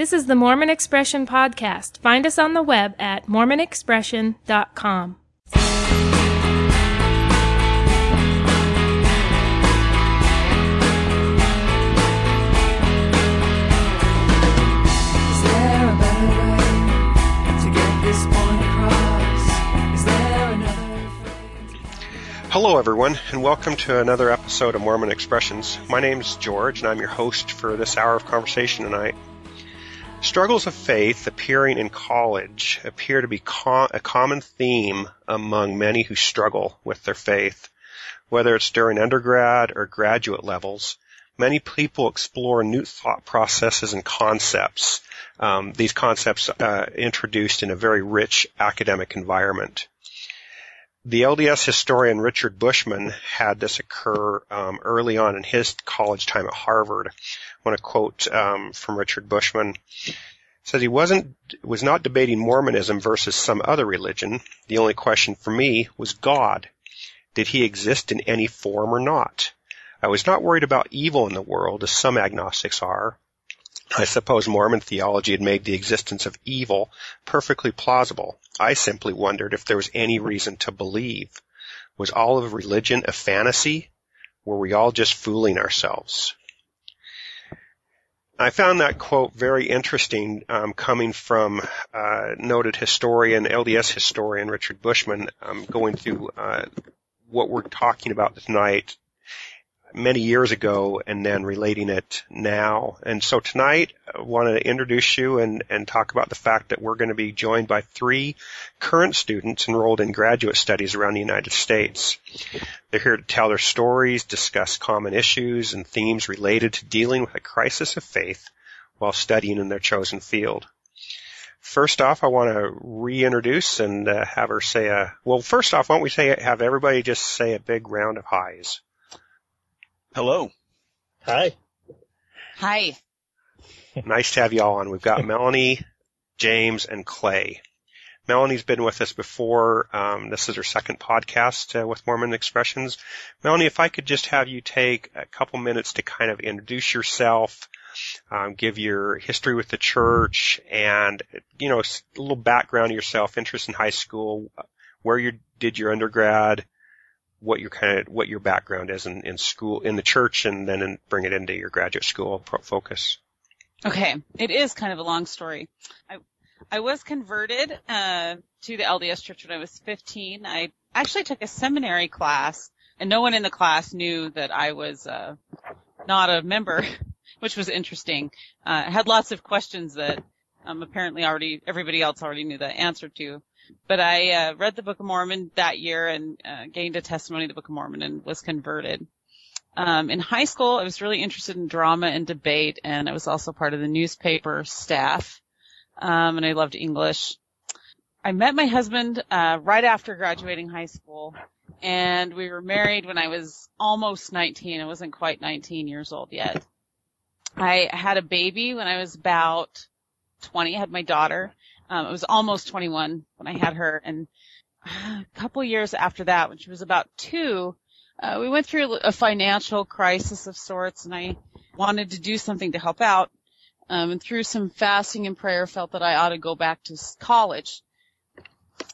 This is the Mormon Expression Podcast. Find us on the web at mormonexpression.com. Is there a better way to get this point across? Is there another way? Hello, everyone, and welcome to another episode of Mormon Expressions. My name is George, and I'm your host for this hour of conversation tonight. Struggles of faith appearing in college appear to be co- a common theme among many who struggle with their faith. Whether it's during undergrad or graduate levels, many people explore new thought processes and concepts. Um, these concepts uh, introduced in a very rich academic environment. The LDS historian Richard Bushman had this occur um, early on in his college time at Harvard. Want to quote um, from Richard Bushman. Says he wasn't was not debating Mormonism versus some other religion. The only question for me was God. Did he exist in any form or not? I was not worried about evil in the world, as some agnostics are. I suppose Mormon theology had made the existence of evil perfectly plausible. I simply wondered if there was any reason to believe. Was all of religion a fantasy? Were we all just fooling ourselves? I found that quote very interesting, um, coming from uh, noted historian, LDS historian Richard Bushman, um, going through uh, what we're talking about tonight many years ago and then relating it now. And so tonight I want to introduce you and, and talk about the fact that we're going to be joined by three current students enrolled in graduate studies around the United States. They're here to tell their stories, discuss common issues and themes related to dealing with a crisis of faith while studying in their chosen field. First off, I want to reintroduce and uh, have her say a, well, first off, why don't we say, have everybody just say a big round of highs. Hello. Hi. Hi. Nice to have you all on. We've got Melanny, James, and Clay. Melanny's been with us before. Um, this is her second podcast uh, with Mormon Expressions. Melanny, if I could just have you take a couple minutes to kind of introduce yourself, um, give your history with the church, and you know a little background of yourself, interest in high school, where you did your undergrad, what your kind of what your background is in, in school in the church, and then in, bring it into your graduate school focus. Okay. It is kind of a long story. I, I was converted, uh, to the LDS church when I was 15. I actually took a seminary class and no one in the class knew that I was, uh, not a member, which was interesting. Uh, I had lots of questions that, um, apparently already, everybody else already knew the answer to. But I, uh, read the Book of Mormon that year and, uh, gained a testimony of the Book of Mormon and was converted. Um, in high school, I was really interested in drama and debate, and I was also part of the newspaper staff. Um, and I loved English. I met my husband uh, right after graduating high school, and we were married when I was almost 19. I wasn't quite 19 years old yet. I had a baby when I was about 20. I had my daughter. Um, I was almost 21 when I had her, and a couple years after that, when she was about two, uh, we went through a financial crisis of sorts and I wanted to do something to help out. Um, and through some fasting and prayer felt that I ought to go back to college.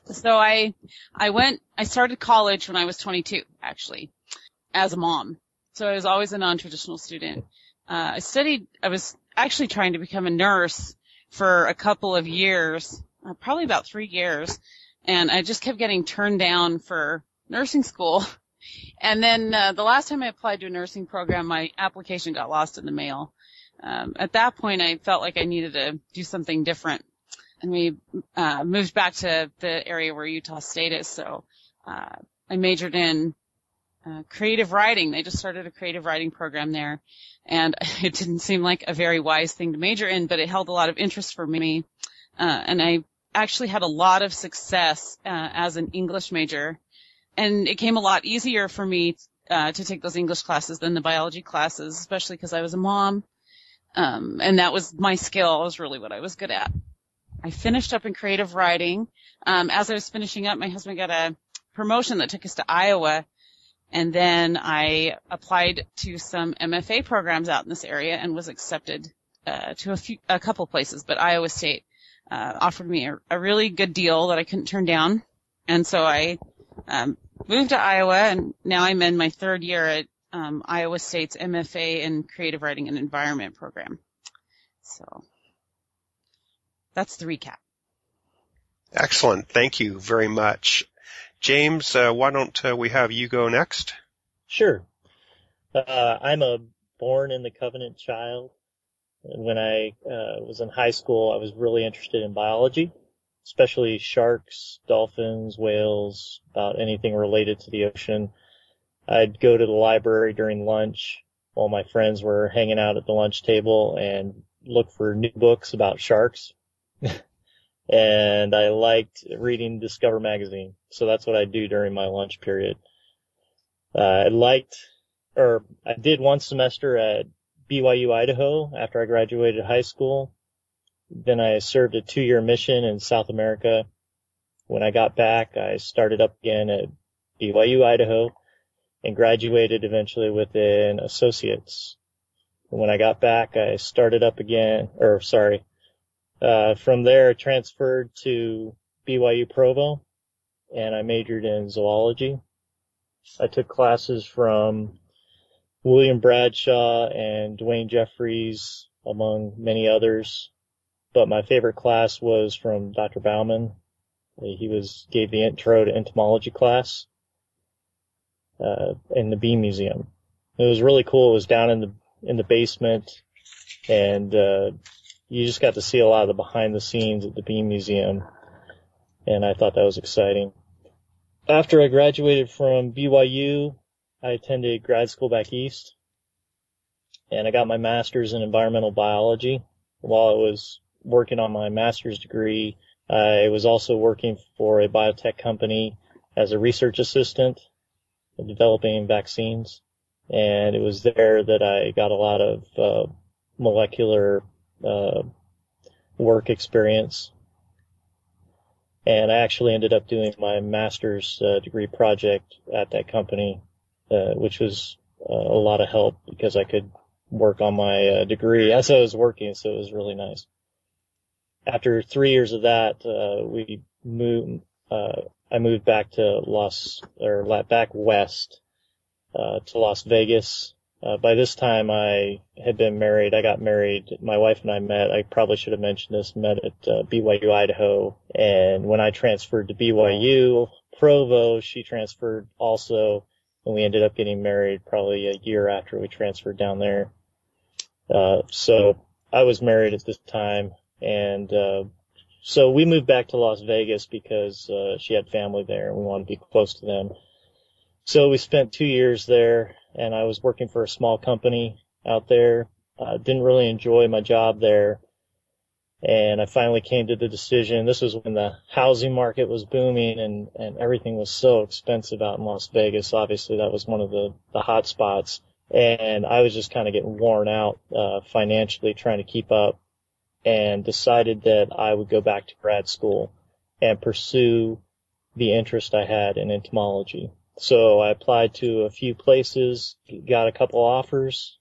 So I, I went, I started college when I was 22, actually, as a mom. So I was always a non-traditional student. Uh, I studied, I was actually trying to become a nurse for a couple of years, uh, probably about three years. And I just kept getting turned down for nursing school. And then uh, the last time I applied to a nursing program, my application got lost in the mail. Um, at that point, I felt like I needed to do something different, and we uh, moved back to the area where Utah State is. So uh, I majored in uh, creative writing. They just started a creative writing program there, and it didn't seem like a very wise thing to major in, but it held a lot of interest for me, uh, and I actually had a lot of success uh, as an English major and it came a lot easier for me uh, to take those English classes than the biology classes, especially because I was a mom. Um, and that was my skill. That was really what I was good at. I finished up in creative writing. Um, as I was finishing up, my husband got a promotion that took us to Iowa. And then I applied to some MFA programs out in this area and was accepted uh, to a few, a couple places, but Iowa State, uh, offered me a, a really good deal that I couldn't turn down. And so I, um, moved to Iowa and now I'm in my third year at, um, Iowa State's MFA in Creative Writing and Environment program. So that's the recap. Excellent. Thank you very much. James, uh, why don't uh, we have you go next? Sure. Uh, I'm a born in the covenant child. When I uh, was in high school, I was really interested in biology, especially sharks, dolphins, whales, about anything related to the ocean. I'd go to the library during lunch while my friends were hanging out at the lunch table and look for new books about sharks. and I liked reading Discover magazine. So that's what I do during my lunch period. Uh, I liked, or I did one semester at BYU, Idaho after I graduated high school. Then I served a two year mission in South America. When I got back, I started up again at BYU, Idaho and graduated eventually with an associate's. When I got back, I started up again, or sorry, uh, from there, I transferred to BYU Provo and I majored in zoology. I took classes from William Bradshaw and Duane Jeffries, among many others. But my favorite class was from Dr. Baumann. He was, gave the intro to entomology class, uh, in the Bean Museum. It was really cool. It was down in the, in the basement and, uh, you just got to see a lot of the behind the scenes at the Bean Museum, and I thought that was exciting. After I graduated from BYU, I attended grad school back east, and I got my master's in environmental biology. While I was working on my master's degree, I was also working for a biotech company as a research assistant, developing vaccines. And it was there that I got a lot of uh, molecular uh, work experience. And I actually ended up doing my master's uh, degree project at that company, uh, which was uh, a lot of help because I could work on my uh, degree as I was working, so it was really nice. After three years of that, uh, we moved. I moved back to Los or back west to Las Vegas uh, by this time I had been married. I got married. My wife and I met. I probably should have mentioned this. Met at uh, BYU Idaho, and when I transferred to BYU Provo, she transferred also, and we ended up getting married probably a year after we transferred down there. Uh, so I was married at this time, and uh, so we moved back to Las Vegas because uh, she had family there, and we wanted to be close to them. So we spent two years there and I was working for a small company out there. Uh, didn't really enjoy my job there. And I finally came to the decision. This was when the housing market was booming and, and everything was so expensive out in Las Vegas. Obviously that was one of the, the hot spots. And I was just kind of getting worn out, uh, financially trying to keep up and decided that I would go back to grad school and pursue the interest I had in entomology. So I applied to a few places, got a couple offers,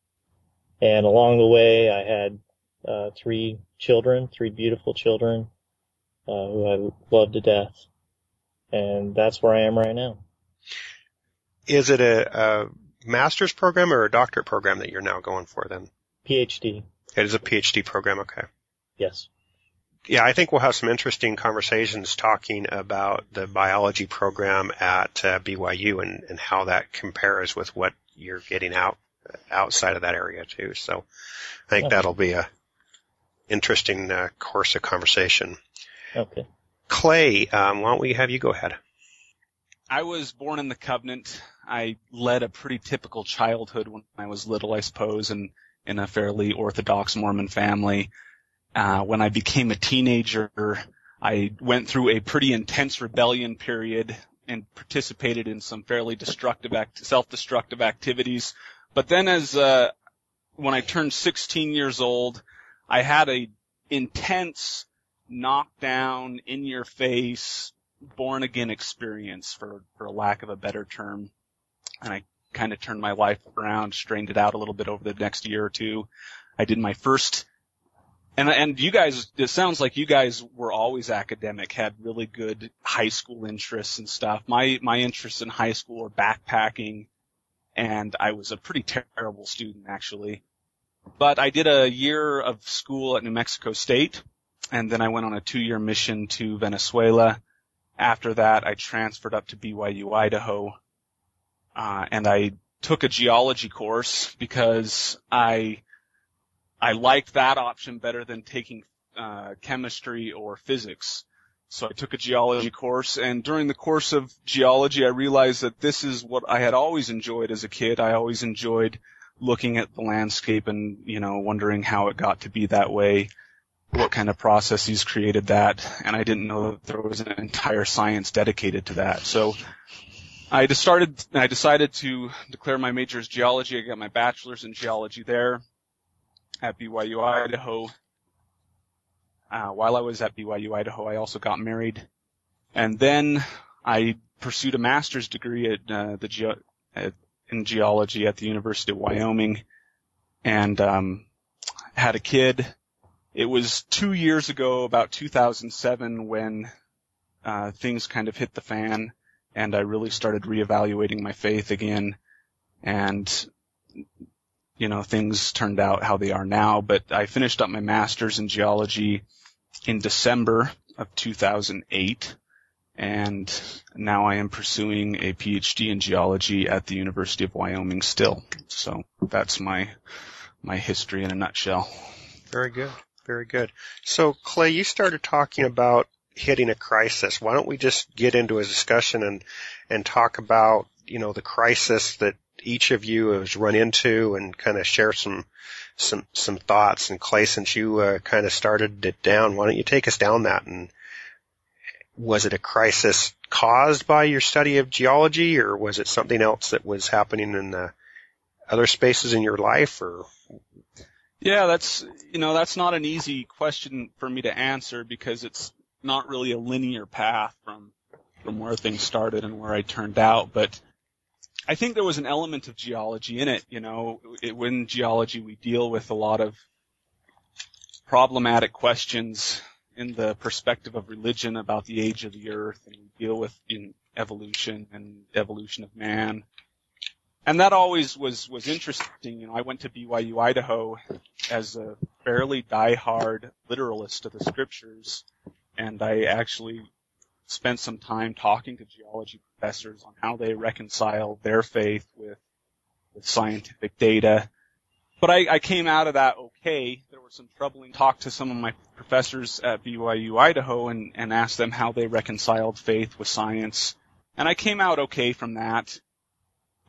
and along the way I had uh, three children, three beautiful children, uh, who I loved to death. And that's where I am right now. Is it a, a master's program or a doctorate program that you're now going for then? PhD. It is a PhD program, okay. Yes yeah, I think we'll have some interesting conversations talking about the biology program at uh, BYU and, and how that compares with what you're getting out outside of that area too. So I think okay. that'll be a interesting uh, course of conversation. Okay. Clay, um, why don't we have you go ahead? I was born in the covenant. I led a pretty typical childhood when I was little, I suppose, and in a fairly orthodox Mormon family. Uh, when I became a teenager, I went through a pretty intense rebellion period and participated in some fairly destructive act, self-destructive activities. But then as, uh, when I turned 16 years old, I had a intense knockdown in your face born again experience for, for lack of a better term. And I kind of turned my life around, strained it out a little bit over the next year or two. I did my first And and you guys, it sounds like you guys were always academic, had really good high school interests and stuff. My my interests in high school were backpacking, and I was a pretty terrible student actually. But I did a year of school at New Mexico State, and then I went on a two-year mission to Venezuela. After that, I transferred up to BYU Idaho, uh, and I took a geology course because I I liked that option better than taking uh, chemistry or physics. So I took a geology course, and during the course of geology, I realized that this is what I had always enjoyed as a kid. I always enjoyed looking at the landscape and you know wondering how it got to be that way what kind of processes created that, and I didn't know that there was an entire science dedicated to that. So I started, I decided to declare my major as geology. I got my bachelor's in geology there at BYU Idaho. Uh, while I was at BYU Idaho, I also got married, and then I pursued a master's degree at uh, the ge- at, in geology at the University of Wyoming, and um, had a kid. It was two years ago, about 2007, when uh, things kind of hit the fan, and I really started reevaluating my faith again, and you know things turned out how they are now. But I finished up my master's in geology in December of 2008, and now I am pursuing a PhD in geology at the University of Wyoming still. So that's my my history in a nutshell. Very good. Very good. So Clay, you started talking about hitting a crisis. Why don't we just get into a discussion and, and talk about, you know, the crisis that each of you has run into and kind of share some, some, some thoughts. And Clay, since you uh, kind of started it down, why don't you take us down that and was it a crisis caused by your study of geology or was it something else that was happening in the other spaces in your life or yeah, that's, you know, that's not an easy question for me to answer because it's not really a linear path from, from where things started and where I turned out, but I think there was an element of geology in it, you know, it, when geology we deal with a lot of problematic questions in the perspective of religion about the age of the earth and we deal with in evolution and evolution of man and that always was was interesting. You know, I went to BYU Idaho as a fairly diehard literalist of the scriptures, and I actually spent some time talking to geology professors on how they reconcile their faith with with scientific data. But I, I came out of that okay. There were some troubling talk to some of my professors at BYU Idaho and, and asked them how they reconciled faith with science. And I came out okay from that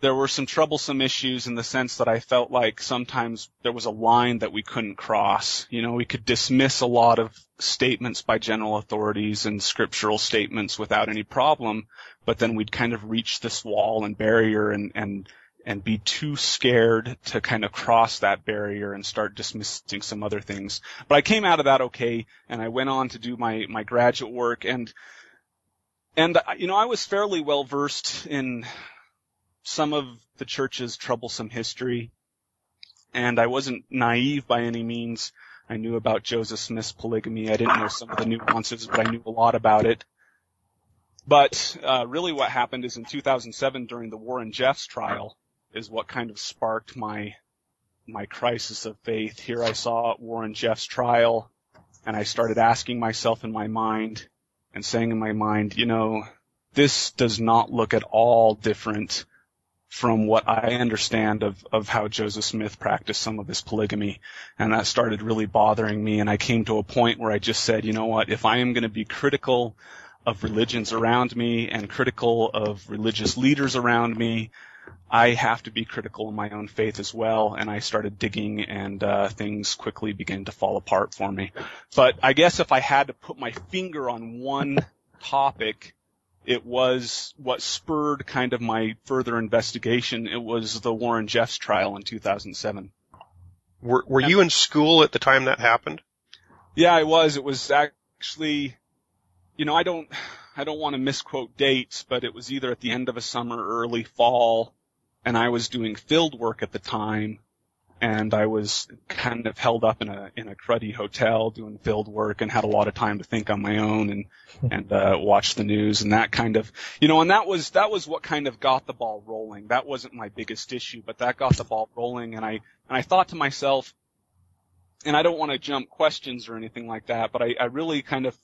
there were some troublesome issues in the sense that I felt like sometimes there was a line that we couldn't cross. You know, we could dismiss a lot of statements by general authorities and scriptural statements without any problem, but then we'd kind of reach this wall and barrier and, and, and be too scared to kind of cross that barrier and start dismissing some other things. But I came out of that okay, and I went on to do my, my graduate work and, and, you know, I was fairly well versed in some of the church's troublesome history, and I wasn't naive by any means. I knew about Joseph Smith's polygamy. I didn't know some of the nuances, but I knew a lot about it. But uh, really, what happened is in 2007, during the Warren Jeffs trial, is what kind of sparked my my crisis of faith. Here, I saw Warren Jeffs' trial, and I started asking myself in my mind and saying in my mind, you know, this does not look at all different from what I understand of, of how Joseph Smith practiced some of his polygamy. And that started really bothering me. And I came to a point where I just said, you know what, if I am going to be critical of religions around me and critical of religious leaders around me, I have to be critical in my own faith as well. And I started digging and, uh, things quickly began to fall apart for me. But I guess if I had to put my finger on one topic, it was what spurred kind of my further investigation. It was the Warren Jeffs trial in 2007. Were, were you in school at the time that happened? Yeah, I was. It was actually, you know, I don't, I don't want to misquote dates, but it was either at the end of a summer, early fall, and I was doing field work at the time. And I was kind of held up in a in a cruddy hotel doing field work and had a lot of time to think on my own and and uh watch the news and that kind of you know and that was that was what kind of got the ball rolling. That wasn't my biggest issue, but that got the ball rolling and I and I thought to myself and I don't want to jump questions or anything like that, but I, I really kind of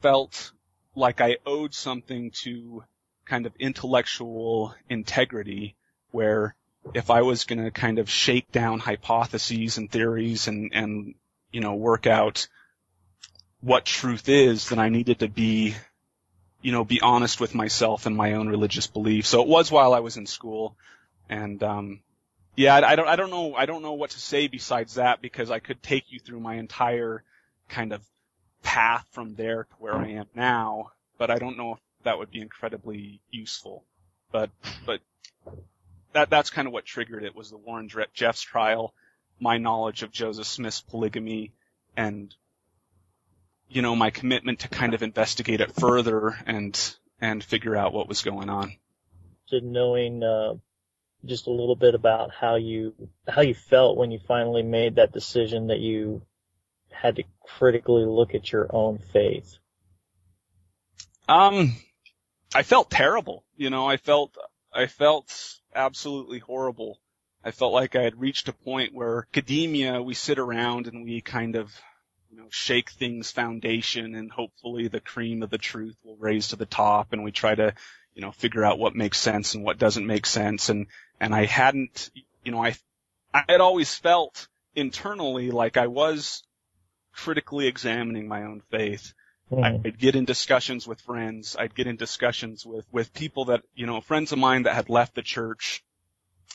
felt like I owed something to kind of intellectual integrity where if I was going to kind of shake down hypotheses and theories and, and, you know, work out what truth is, then I needed to be, you know, be honest with myself and my own religious beliefs. So it was while I was in school and, um, yeah, I, I don't, I don't know, I don't know what to say besides that because I could take you through my entire kind of path from there to where I am now, but I don't know if that would be incredibly useful. But, but that, that's kind of what triggered it was the Warren Jeffs trial, my knowledge of Joseph Smith's polygamy, and, you know, my commitment to kind of investigate it further and, and figure out what was going on. To knowing, uh, just a little bit about how you, how you felt when you finally made that decision that you had to critically look at your own faith. Um, I felt terrible. You know, I felt, I felt absolutely horrible. I felt like I had reached a point where academia, we sit around and we kind of, you know, shake things foundation and hopefully the cream of the truth will raise to the top and we try to, you know, figure out what makes sense and what doesn't make sense. And, and I hadn't, you know, I, I had always felt internally like I was critically examining my own faith. Hmm. I'd get in discussions with friends. I'd get in discussions with, with people that, you know, friends of mine that had left the church.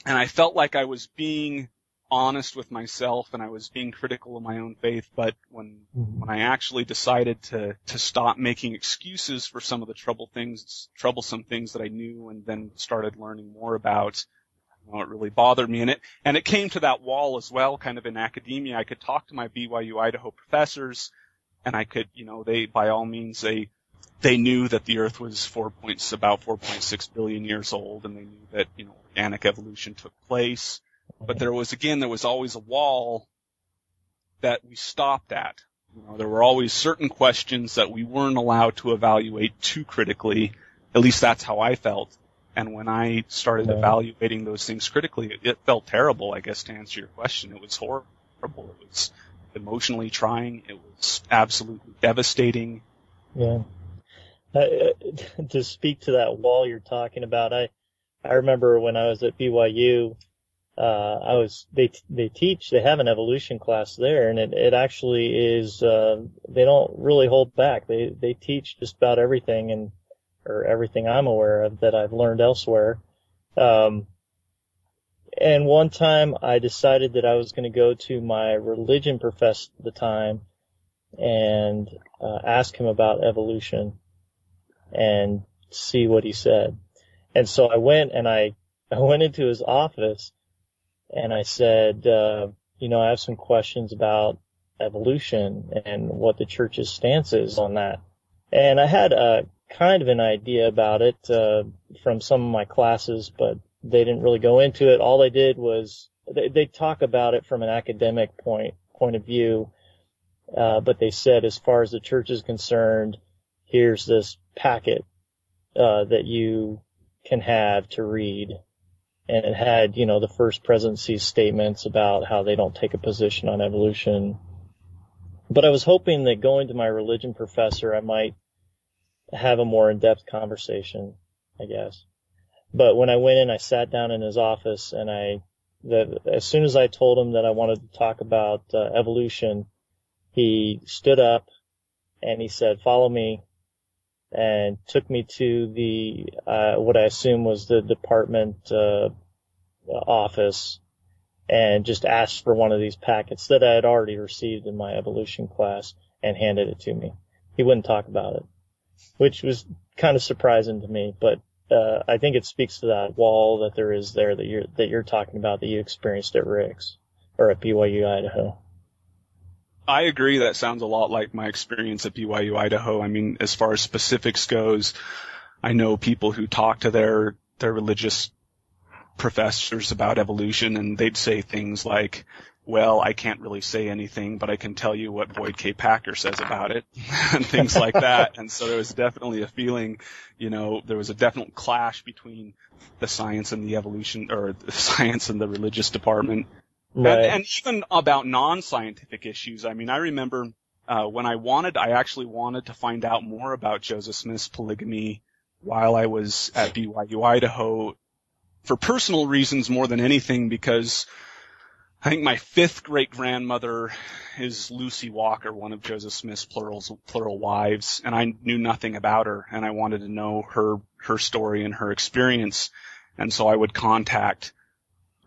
And I felt like I was being honest with myself and I was being critical of my own faith. But when, hmm. when I actually decided to, to stop making excuses for some of the trouble things, troublesome things that I knew and then started learning more about, you know, it really bothered me. And it, and it came to that wall as well, kind of in academia. I could talk to my BYU Idaho professors and I could, you know, they, by all means, they, they knew that the earth was four points, about 4.6 billion years old and they knew that, you know, organic evolution took place. But there was, again, there was always a wall that we stopped at. You know, there were always certain questions that we weren't allowed to evaluate too critically. At least that's how I felt. And when I started evaluating those things critically, it, it felt terrible, I guess, to answer your question. It was horrible. It was emotionally trying. It was absolutely devastating. Yeah. Uh, to speak to that wall you're talking about, I I remember when I was at BYU, uh, I was they they teach they have an evolution class there, and it it actually is uh, they don't really hold back. They they teach just about everything and or everything I'm aware of that I've learned elsewhere. Um, and one time I decided that I was going to go to my religion professor at the time and uh, ask him about evolution and see what he said. And so I went and I, I went into his office and I said, uh, you know, I have some questions about evolution and what the church's stance is on that. And I had a kind of an idea about it, uh, from some of my classes, but they didn't really go into it. All they did was they, they talk about it from an academic point, point of view. Uh, but they said as far as the church is concerned, here's this packet, uh, that you can have to read. And it had, you know, the first presidency statements about how they don't take a position on evolution. But I was hoping that going to my religion professor, I might have a more in-depth conversation, I guess. But when I went in, I sat down in his office and I, as soon as I told him that I wanted to talk about uh, evolution, he stood up and he said, follow me and took me to the, uh, what I assume was the department, uh, office and just asked for one of these packets that I had already received in my evolution class and handed it to me. He wouldn't talk about it, which was kind of surprising to me, but uh, I think it speaks to that wall that there is there that you're that you're talking about that you experienced at Ricks or at BYU Idaho. I agree. That sounds a lot like my experience at BYU Idaho. I mean, as far as specifics goes, I know people who talk to their their religious professors about evolution and they'd say things like, well, I can't really say anything, but I can tell you what Boyd K. Packer says about it and things like that. And so there was definitely a feeling, you know, there was a definite clash between the science and the evolution or the science and the religious department. Right. And, and even about non-scientific issues. I mean, I remember, uh, when I wanted, I actually wanted to find out more about Joseph Smith's polygamy while I was at BYU Idaho for personal reasons more than anything because I think my fifth great grandmother is Lucy Walker, one of Joseph Smith's plural, plural wives, and I knew nothing about her and I wanted to know her, her story and her experience. And so I would contact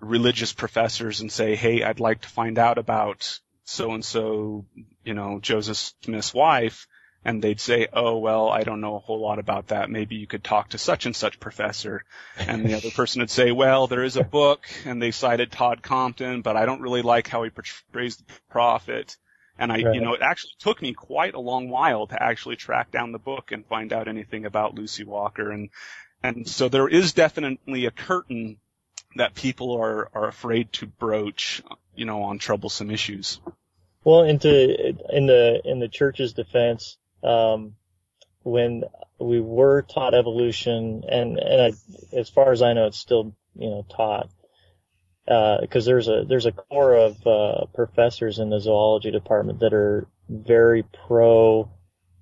religious professors and say, Hey, I'd like to find out about so and so, you know, Joseph Smith's wife and they'd say, "Oh, well, I don't know a whole lot about that. Maybe you could talk to such and such professor." And the other person would say, "Well, there is a book, and they cited Todd Compton, but I don't really like how he portrays the prophet." And I, Right. you know, it actually took me quite a long while to actually track down the book and find out anything about Lucy Walker. And and so there is definitely a curtain that people are are afraid to broach, you know, on troublesome issues. Well, into in the in the church's defense, um, when we were taught evolution, and and I, as far as I know, it's still you know taught because there's a there's a core of uh, professors in the zoology department that are very pro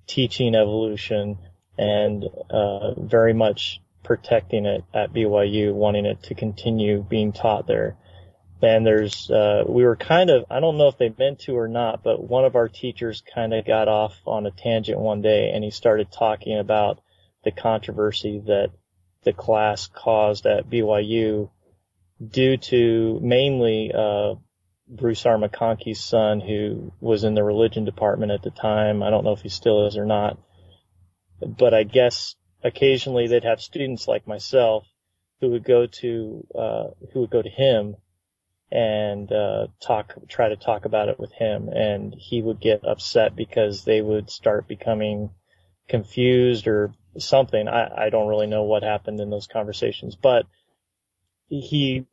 teaching evolution and uh, very much protecting it at BYU, wanting it to continue being taught there. And there's, uh, we were kind of, I don't know if they meant to or not, but one of our teachers kind of got off on a tangent one day and he started talking about the controversy that the class caused at BYU due to mainly, uh, Bruce R. Son who was in the religion department at the time. I don't know if he still is or not, but I guess occasionally they'd have students like myself who would go to, uh, who would go to him and uh, talk, try to talk about it with him, and he would get upset because they would start becoming confused or something. I, I don't really know what happened in those conversations, but he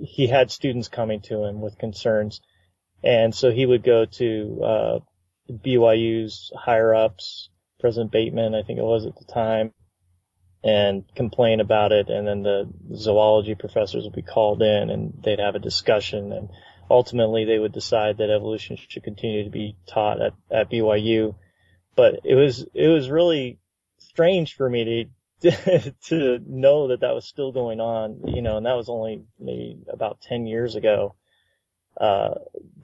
he had students coming to him with concerns, and so he would go to uh, BYU's higher ups, President Bateman, I think it was at the time, and complain about it and then the zoology professors would be called in and they'd have a discussion and ultimately they would decide that evolution should continue to be taught at, at BYU. But it was, it was really strange for me to, to know that that was still going on, you know, and that was only maybe about 10 years ago. Uh,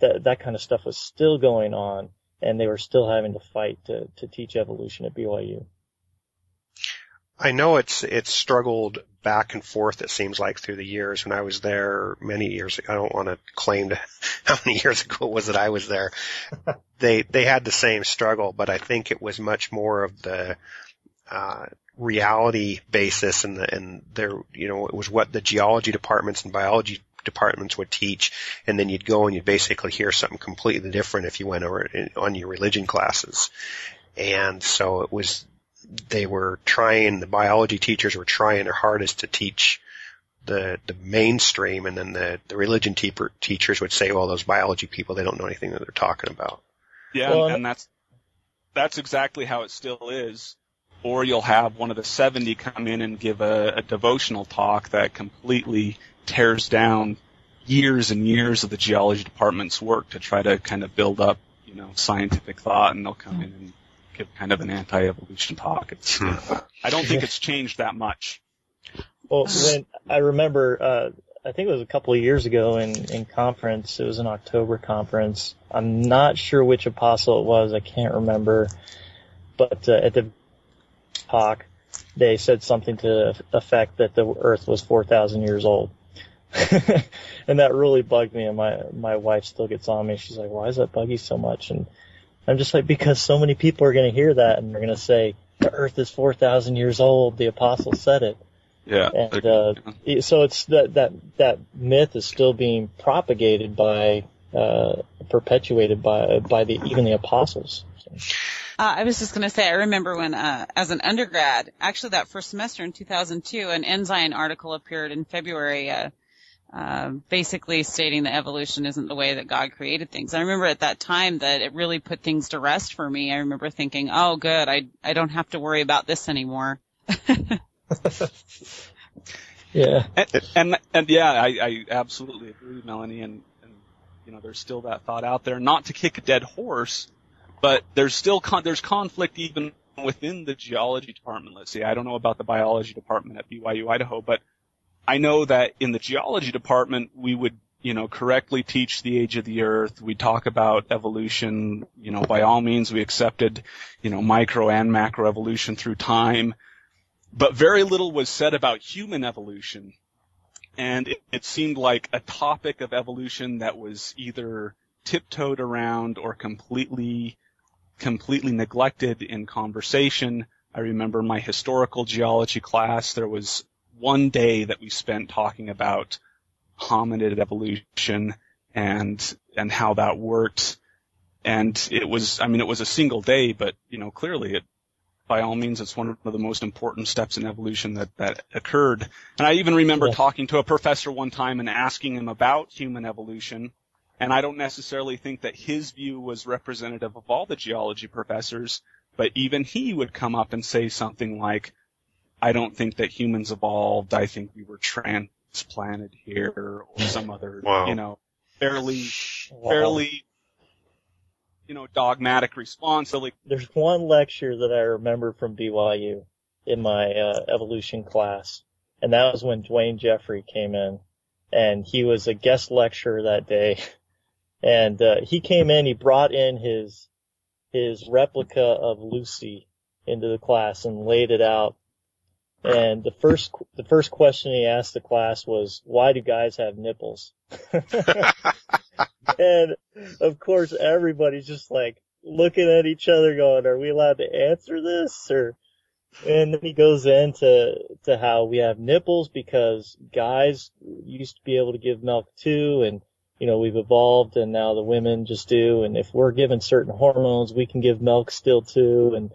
that, that kind of stuff was still going on and they were still having to fight to, to teach evolution at BYU. I know it's it's struggled back and forth. It seems like through the years. When I was there many years ago, I don't want to claim to how many years ago it was that I was there. they they had the same struggle, but I think it was much more of the uh, reality basis and the and there you know it was what the geology departments and biology departments would teach, and then you'd go and you'd basically hear something completely different if you went over on your religion classes. And so it was they were trying, the biology teachers were trying their hardest to teach the, the mainstream and then the, the religion teacher, teachers would say, well, those biology people, they don't know anything that they're talking about. Yeah, Well, and, and that's that's exactly how it still is. Or you'll have one of the 70 come in and give a, a devotional talk that completely tears down years and years of the geology department's work to try to kind of build up, you know, scientific thought, and they'll come in and give kind of an anti-evolution talk. It's, I don't think it's changed that much. Well, when I remember, uh, I think it was a couple of years ago in, in conference, it was an October conference. I'm not sure which apostle it was. I can't remember. But uh, at the talk, they said something to the effect that the earth was 4,000 years old. and that really bugged me and my, my wife still gets on me. She's like, why does that bug you so much? And I'm just like, because so many people are going to hear that and they're going to say, the earth is 4,000 years old. The apostle said it. Yeah. And, uh, it- so it's that, that, that myth is still being propagated by, uh, perpetuated by, by the, even the apostles. Uh, I was just going to say, I remember when, uh, as an undergrad, actually that first semester in 2002, an Ensign article appeared in February, uh, uh, basically stating that evolution isn't the way that God created things. I remember at that time that it really put things to rest for me. I remember thinking, oh good, I, I don't have to worry about this anymore. Yeah. And, and, and yeah, I, I absolutely agree, Melanny. And, and, you know, there's still that thought out there, not to kick a dead horse, but there's still con- there's conflict even within the geology department. Let's see, I don't know about the biology department at BYU Idaho, but I know that in the geology department we would you know correctly teach the age of the earth. We talk about evolution. You know, by all means we accepted you know micro and macro evolution through time, but very little was said about human evolution. And it, it seemed like a topic of evolution that was either tiptoed around or completely completely neglected in conversation. I remember my historical geology class, there was one day that we spent talking about hominid evolution and, and how that worked. And it was, I mean, it was a single day, but, you know, clearly it, by all means, it's one of the most important steps in evolution that, that occurred. And I even remember Yeah. talking to a professor one time and asking him about human evolution. And I don't necessarily think that his view was representative of all the geology professors, but even he would come up and say something like, I don't think that humans evolved. I think we were transplanted here or some other, Wow. you know, fairly, Wow. fairly, you know, dogmatic response. So like, There's one lecture that I remember from BYU in my uh, evolution class, and that was when Duane Jeffery came in, and he was a guest lecturer that day. And uh, he came in, he brought in his his replica of Lucy into the class and laid it out. And the first the first question he asked the class was, "Why do guys have nipples?" and of course, everybody's just like looking at each other, going, "Are we allowed to answer this?" Or and then he goes into to how we have nipples because guys used to be able to give milk too, and you know we've evolved, and now the women just do. And if we're given certain hormones, we can give milk still too, and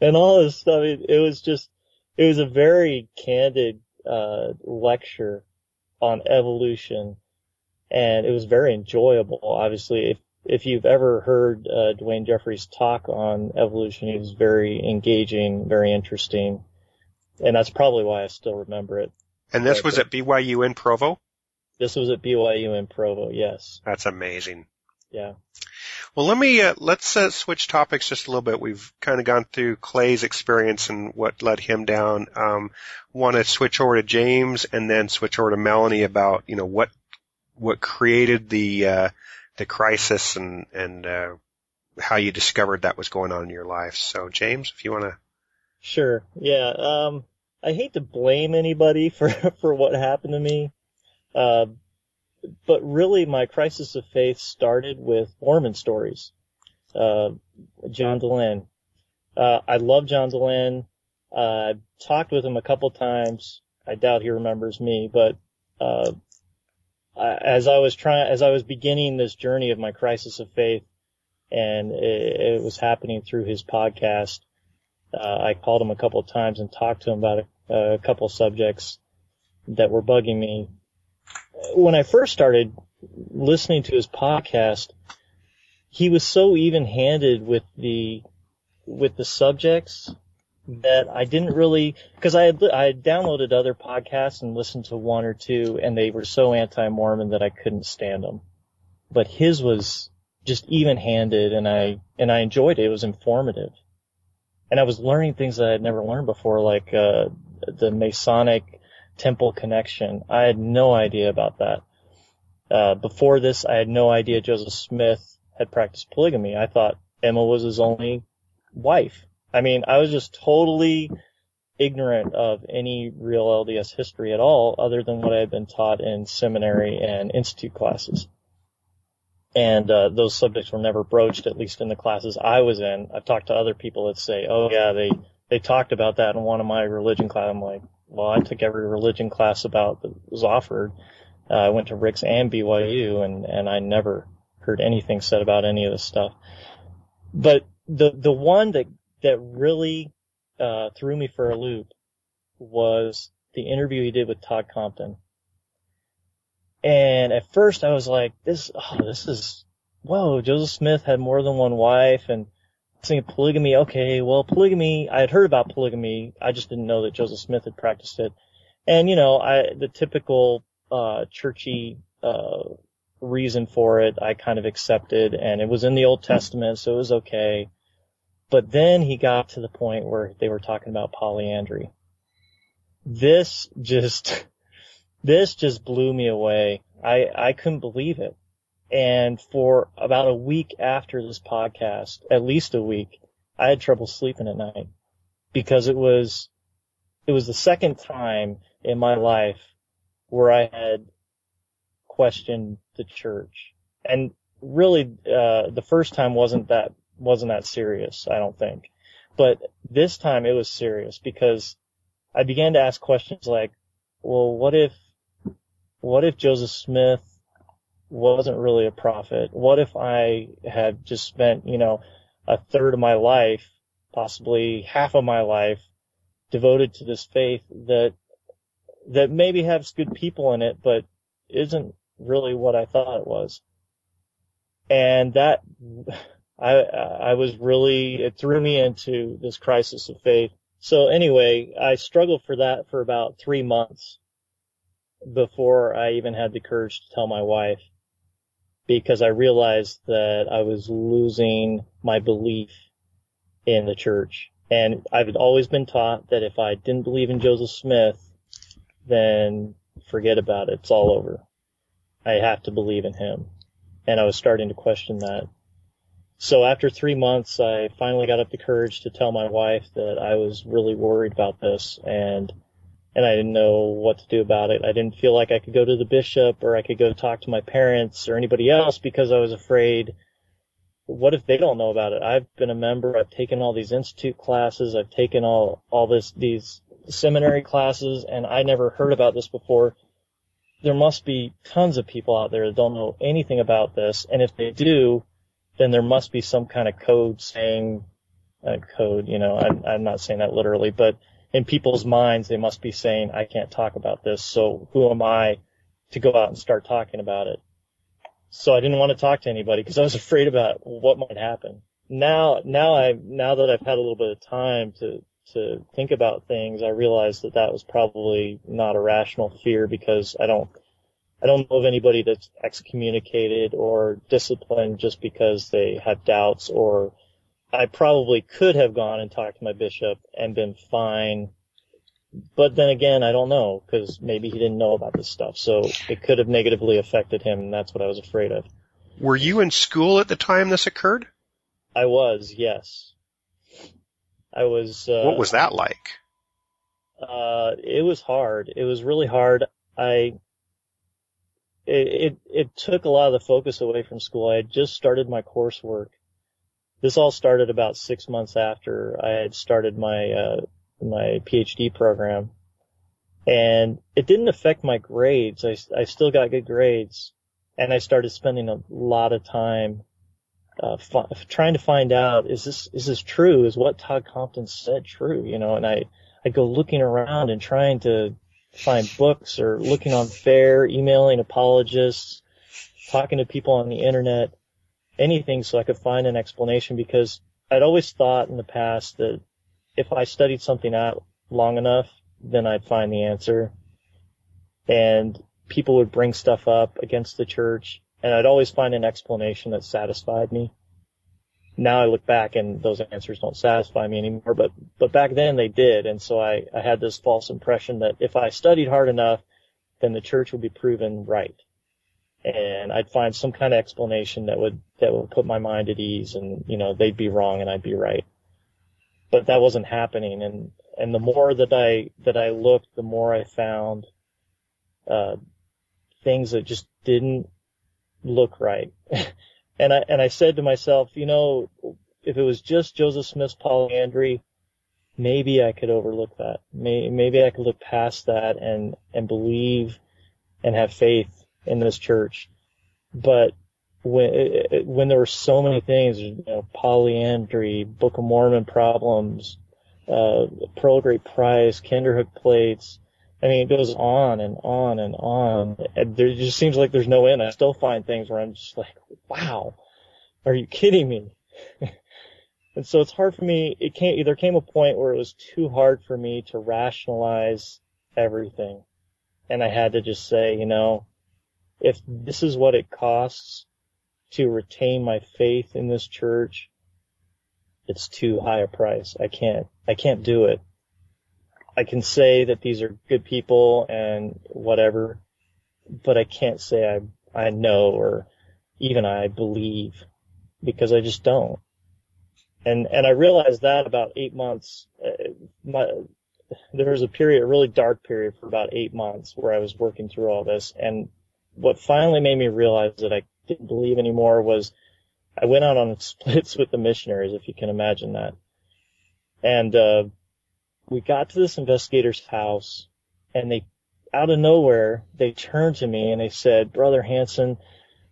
and all this stuff. It, it was just it was a very candid uh, lecture on evolution, and it was very enjoyable. Obviously, if if you've ever heard uh, Duane Jeffries talk on evolution, he was very engaging, very interesting, and that's probably why I still remember it. And this was at BYU in Provo? This was at BYU in Provo. Yes, That's amazing. Yeah, Well, let me, uh, let's uh, switch topics just a little bit. We've kind of gone through Clay's experience and what led him down. Um, want to switch over to James and then switch over to Melanny about, you know, what, what created the, uh, the crisis and, and, uh, how you discovered that was going on in your life. So James, if you want to, sure, yeah. Um, I hate to blame anybody for for what happened to me, uh, but really my crisis of faith started with Mormon stories. Uh, John Dehlin. Uh, I love John Dehlin. Uh, I've talked with him a couple times. I doubt he remembers me, but, uh, as I was trying, as I was beginning this journey of my crisis of faith and it, it was happening through his podcast, uh, I called him a couple times and talked to him about a, a couple subjects that were bugging me. When I first started listening to his podcast, he was so even-handed with the with the subjects that I didn't really because I had I had downloaded other podcasts and listened to one or two, and they were so anti-Mormon that I couldn't stand them. But his was just even-handed, and I and I enjoyed it. It was informative, and I was learning things that I had never learned before, like uh, the Masonic temple connection. I had no idea about that. Uh, before this, I had no idea Joseph Smith had practiced polygamy. I thought Emma was his only wife. I mean, I was just totally ignorant of any real LDS history at all other than what I had been taught in seminary and institute classes. And, uh, those subjects were never broached, at least in the classes I was in. I've talked to other people that say, oh yeah, they, they talked about that in one of my religion class. I'm like, well, I took every religion class about that was offered. Uh, I went to Ricks and BYU and, and I never heard anything said about any of this stuff. But the the one that that really uh, threw me for a loop was the interview he did with Todd Compton. And at first I was like, this, oh, this is, whoa, Joseph Smith had more than one wife and saying polygamy. Okay, well, polygamy, I had heard about polygamy. I just didn't know that Joseph Smith had practiced it. And, you know, I, the typical, uh, churchy, uh, reason for it, I kind of accepted and it was in the Old Testament, so it was okay. But then he got to the point where they were talking about polyandry. This just, this just blew me away. I, I couldn't believe it. And for about a week after this podcast, at least a week, I had trouble sleeping at night because it was, it was the second time in my life where I had questioned the church. And really, uh, the first time wasn't that, wasn't that serious, I don't think. But this time it was serious because I began to ask questions like, well, what if, what if Joseph Smith wasn't really a prophet? What if I had just spent, you know, a third of my life, possibly half of my life devoted to this faith that, that maybe has good people in it, but isn't really what I thought it was. And that, I, I was really, it threw me into this crisis of faith. So anyway, I struggled for that for about three months before I even had the courage to tell my wife because I realized that I was losing my belief in the church. And I've always been taught that if I didn't believe in Joseph Smith, then forget about it. It's all over. I have to believe in him. And I was starting to question that. So after three months, I finally got up the courage to tell my wife that I was really worried about this and, and I didn't know what to do about it. I didn't feel like I could go to the bishop or I could go talk to my parents or anybody else because I was afraid, what if they don't know about it? I've been a member, I've taken all these institute classes, I've taken all, all this, these seminary classes and I never heard about this before. There must be tons of people out there that don't know anything about this and if they do, then there must be some kind of code saying, uh, code, you know, I'm, I'm not saying that literally, but in people's minds, they must be saying, I can't talk about this, so who am I to go out and start talking about it? So I didn't want to talk to anybody because I was afraid about what might happen. Now, now I, now that I've had a little bit of time to, to think about things, I realize that that was probably not a rational fear because I don't, I don't know of anybody that's excommunicated or disciplined just because they have doubts or I probably could have gone and talked to my bishop and been fine. But then again, I don't know because maybe he didn't know about this stuff. So it could have negatively affected him and that's what I was afraid of. Were you in school at the time this occurred? I was, yes. I was, uh, What was that like? Uh, it was hard. It was really hard. I, it, it, it took a lot of the focus away from school. I had just started my coursework. This all started about six months after I had started my, uh, my PhD program. And it didn't affect my grades. I, I still got good grades. And I started spending a lot of time, uh, trying to find out, is this, is this true? Is what Todd Compton said true? You know, and I, I go looking around and trying to find books or looking on FAIR, emailing apologists, talking to people on the internet, anything so I could find an explanation because I'd always thought in the past that if I studied something out long enough, then I'd find the answer. And people would bring stuff up against the church and I'd always find an explanation that satisfied me. Now I look back and those answers don't satisfy me anymore, but, but back then they did. And so I, I had this false impression that if I studied hard enough, then the church would be proven right. And I'd find some kind of explanation that would, that would put my mind at ease and, you know, they'd be wrong and I'd be right. But that wasn't happening. And, and the more that I, that I looked, the more I found, uh, things that just didn't look right. and I, and I said to myself, you know, if it was just Joseph Smith's polyandry, maybe I could overlook that. May, maybe I could look past that and, and believe and have faith in this church. But when when there were so many things, you know, polyandry, Book of Mormon problems, uh, Pearl Great Price, Kinderhook plates. I mean, it goes on and on and on. And there just seems like there's no end. I still find things where I'm just like, wow, are you kidding me? and so it's hard for me. It came, there came a point where it was too hard for me to rationalize everything. And I had to just say, you know, if this is what it costs to retain my faith in this church, it's too high a price. I can't, I can't do it. I can say that these are good people and whatever, but I can't say I, I know or even I believe because I just don't. And, and I realized that about eight months, uh, my, there was a period, a really dark period for about eight months where I was working through all this. And what finally made me realize that I didn't believe anymore was I went out on splits with the missionaries, if you can imagine that. And, uh, we got to this investigator's house and they, out of nowhere, they turned to me and they said, Brother Hanson,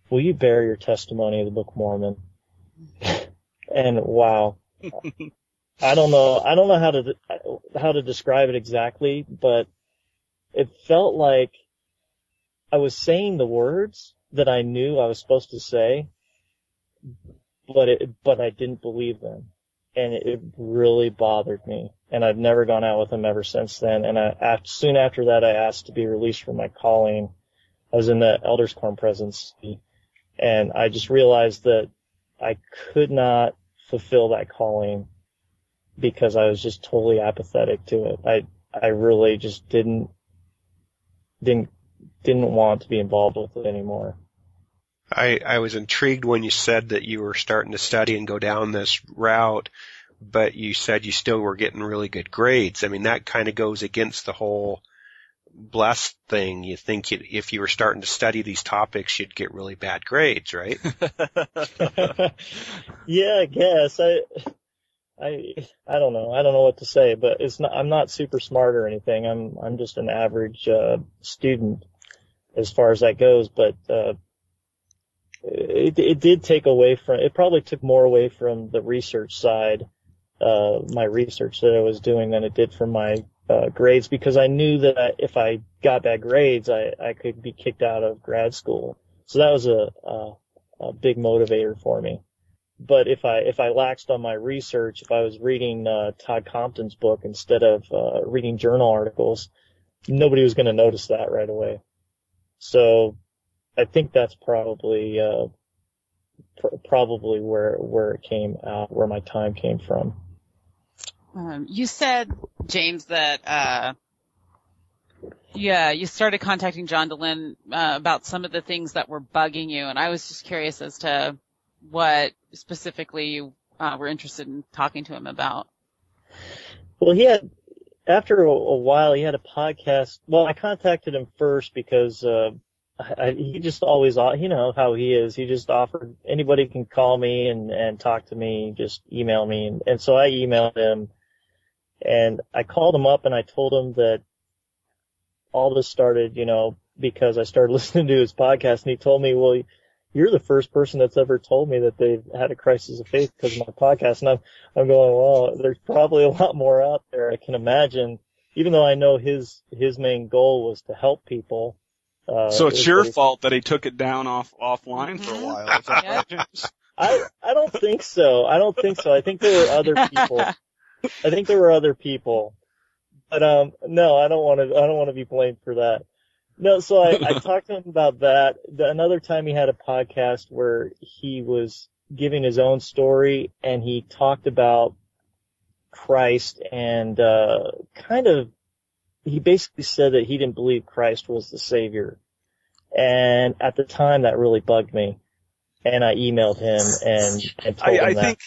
will you bear your testimony of the Book of Mormon? and wow. I don't know, I don't know how to, how to describe it exactly, but it felt like I was saying the words that I knew I was supposed to say, but it, but I didn't believe them. And it really bothered me. And I've never gone out with him ever since then. And I, after, soon after that, I asked to be released from my calling. I was in the elders quorum presidency and I just realized that I could not fulfill that calling because I was just totally apathetic to it. I, I really just didn't, didn't, didn't want to be involved with it anymore. I, I was intrigued when you said that you were starting to study and go down this route, but you said you still were getting really good grades. I mean, that kind of goes against the whole blessed thing. You think you, if you were starting to study these topics, you'd get really bad grades, right? yeah, I guess. I, I, I don't know. I don't know what to say, but it's not, I'm not super smart or anything. I'm, I'm just an average, uh, student as far as that goes, but, uh, it, it did take away from, it probably took more away from the research side, uh, my research that I was doing than it did from my, uh, grades because I knew that if I got bad grades, I, I could be kicked out of grad school. So that was a, a, a big motivator for me. But if I, if I laxed on my research, if I was reading, uh, Todd Compton's book instead of, uh, reading journal articles, nobody was going to notice that right away. So I think that's probably uh, pr- probably where where it came out, where my time came from. Um, you said, James, that uh, yeah, you started contacting John Dehlin uh, about some of the things that were bugging you, and I was just curious as to what specifically you uh, were interested in talking to him about. Well, he had after a, a while he had a podcast. Well, I contacted him first because uh, I, he just always, you know how he is. He just offered anybody can call me and and talk to me, just email me, and, and so I emailed him, and I called him up and I told him that all this started, you know, because I started listening to his podcast, and he told me, well. You're the first person that's ever told me that they've had a crisis of faith because of my podcast. And I'm, I'm going, well, there's probably a lot more out there. I can imagine, even though I know his, his main goal was to help people. Uh, so it's it- your it- fault that he took it down off offline for a Mhm. while. Is that Yeah. right, I I don't think so. I don't think so. I think there were other people. I think there were other people. But um no, I don't want to I don't want to be blamed for that. No, so I, I talked to him about that. The, another time he had a podcast where he was giving his own story and he talked about Christ and uh kind of he basically said that he didn't believe Christ was the savior. And at the time that really bugged me. And I emailed him and, and told I, him I that. think,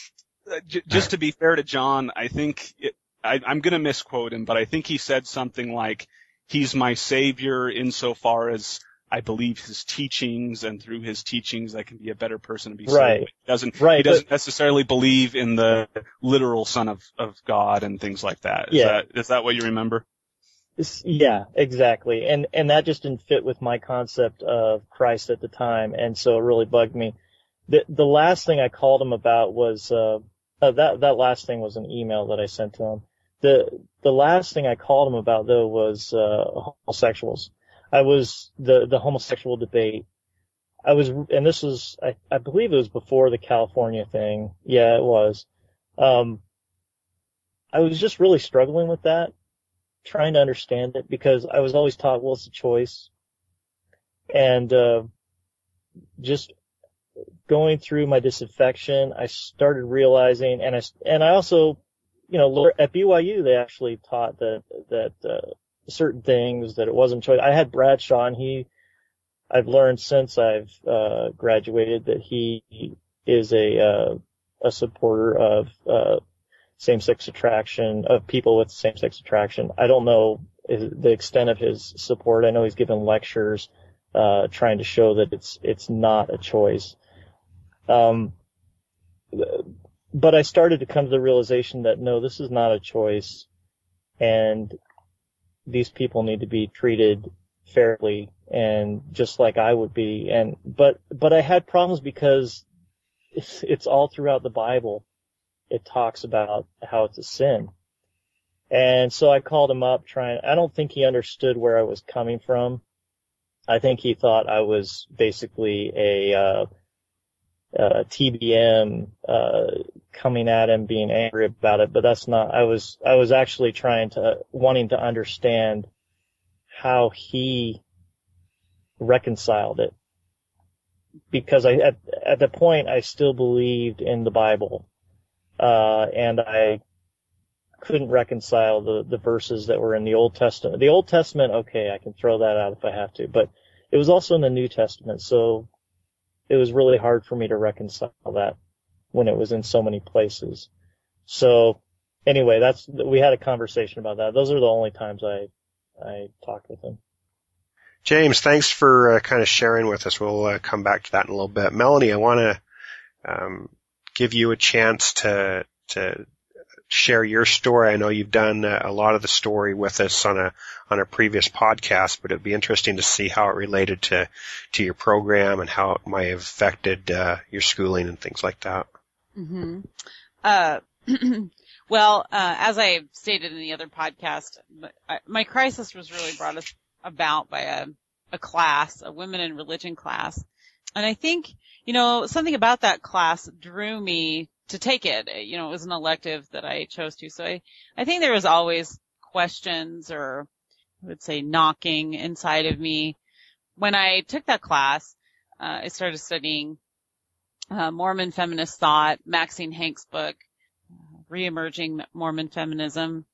uh, j- just to be fair to John, I think it, I, I'm going to misquote him, but I think he said something like, "He's my savior insofar as I believe his teachings, and through his teachings, I can be a better person to be saved." Right. He doesn't Right, he doesn't necessarily believe in the literal Son of of God and things like that. Is Yeah. that is that what you remember? Yeah, exactly. And, and that just didn't fit with my concept of Christ at the time. And so it really bugged me. the the last thing I called him about was uh, uh that that last thing was an email that I sent to him. The the last thing I called him about though was uh homosexuals. I was the the homosexual debate. I was and this was I, I believe it was before the California thing. Yeah, it was. Um I was just really struggling with that, trying to understand it because I was always taught, well, it's a choice. And, uh, just going through my disaffection, I started realizing, and I, and I also, you know, at BYU, they actually taught that, that, uh, certain things that it wasn't choice. I had Bradshaw and he, I've learned since I've, uh, graduated that he is a, uh, a supporter of, uh, same-sex attraction, of people with same-sex attraction. I don't know the extent of his support. I know he's given lectures, uh, trying to show that it's, it's not a choice. Um, but I started to come to the realization that no, this is not a choice and these people need to be treated fairly and just like I would be. And, but, but I had problems because it's, it's all throughout the Bible it talks about how it's a sin. And so I called him up trying, I don't think he understood where I was coming from. I think he thought I was basically a, uh, uh, TBM, uh, coming at him being angry about it, but that's not, I was, I was actually trying to, wanting to understand how he reconciled it. Because I, at, at the point, I still believed in the Bible uh, and I couldn't reconcile the, the verses that were in the Old Testament. The Old Testament, okay, I can throw that out if I have to, but it was also in the New Testament, so it was really hard for me to reconcile that when it was in so many places. So anyway, that's, we had a conversation about that. Those are the only times I, I talked with him. James, thanks for uh, kind of sharing with us. We'll uh, come back to that in a little bit. Melanny, I want to um, give you a chance to to share your story. I know you've done a lot of the story with us on a on a previous podcast, but it'd be interesting to see how it related to to your program and how it might have affected uh, your schooling and things like that. Mm-hmm. Uh, well, uh, as I stated in the other podcast, my, my crisis was really brought about by a a class, a women in religion class, and I think you know, something about that class drew me to take it. You know, it was an elective that I chose to. So I, I think there was always questions or I would say knocking inside of me. When I took that class, uh, I started studying uh, Mormon feminist thought, Maxine Hanks' book, uh, Reemerging Mormon Feminism,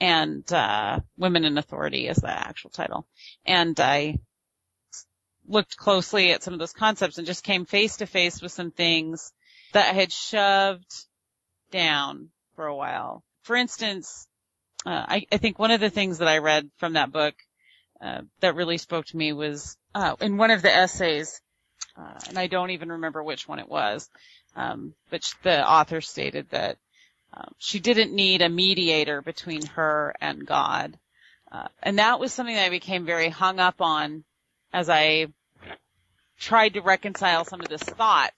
and uh, Women in Authority is the actual title. And I looked closely at some of those concepts and just came face to face with some things that I had shoved down for a while. For instance, uh, I, I, think one of the things that I read from that book uh, that really spoke to me was uh, in one of the essays, uh, and I don't even remember which one it was, um, but the author stated that um, she didn't need a mediator between her and God. Uh, and that was something that I became very hung up on as I tried to reconcile some of this thought.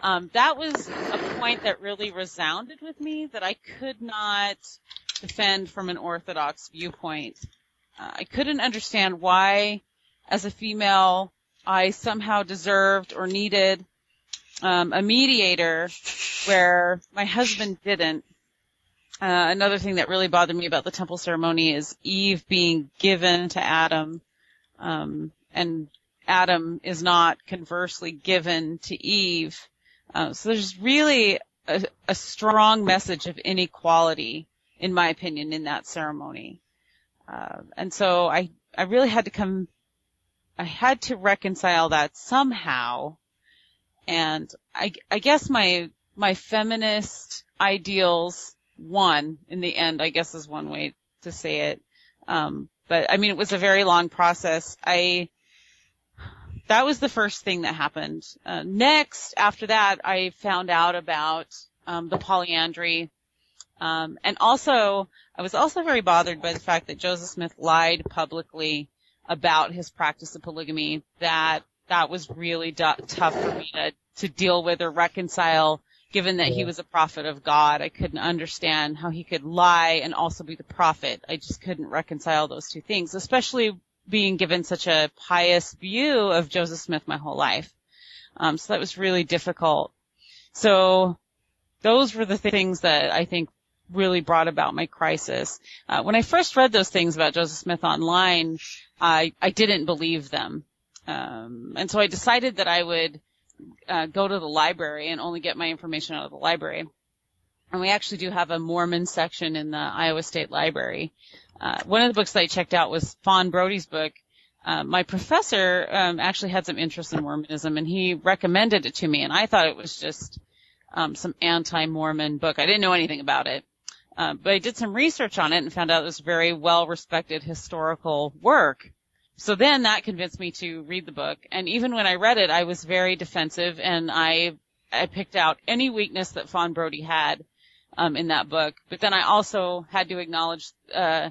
Um, that was a point that really resounded with me that I could not defend from an orthodox viewpoint. Uh, I couldn't understand why, as a female, I somehow deserved or needed um, a mediator where my husband didn't. Uh, another thing that really bothered me about the temple ceremony is Eve being given to Adam, um, and Adam is not conversely given to Eve. Uh, so there's really a, a, strong message of inequality, in my opinion, in that ceremony. Uh, and so I, I really had to come, I had to reconcile that somehow. And I, I guess my, my feminist ideals won in the end, I guess is one way to say it. Um, but I mean, it was a very long process. I, that was the first thing that happened. Uh, next, after that, I found out about um, the polyandry, um, and also I was also very bothered by the fact that Joseph Smith lied publicly about his practice of polygamy. That that was really du- tough for me to, to deal with or reconcile given that he was a prophet of God. I couldn't understand how he could lie and also be the prophet. I just couldn't reconcile those two things, especially being given such a pious view of Joseph Smith my whole life. Um, so that was really difficult. So those were the things that I think really brought about my crisis. Uh, when I first read those things about Joseph Smith online, I, I didn't believe them. Um, and so I decided that I would uh, go to the library and only get my information out of the library. And we actually do have a Mormon section in the Iowa State Library. Uh, one of the books that I checked out was Fawn Brodie's book. Uh, my professor um, actually had some interest in Mormonism, and he recommended it to me, and I thought it was just um, some anti-Mormon book. I didn't know anything about it, uh, but I did some research on it and found out it was very well-respected historical work. So then that convinced me to read the book. And even when I read it, I was very defensive and I, I picked out any weakness that Fawn Brodie had, um, in that book. But then I also had to acknowledge, uh,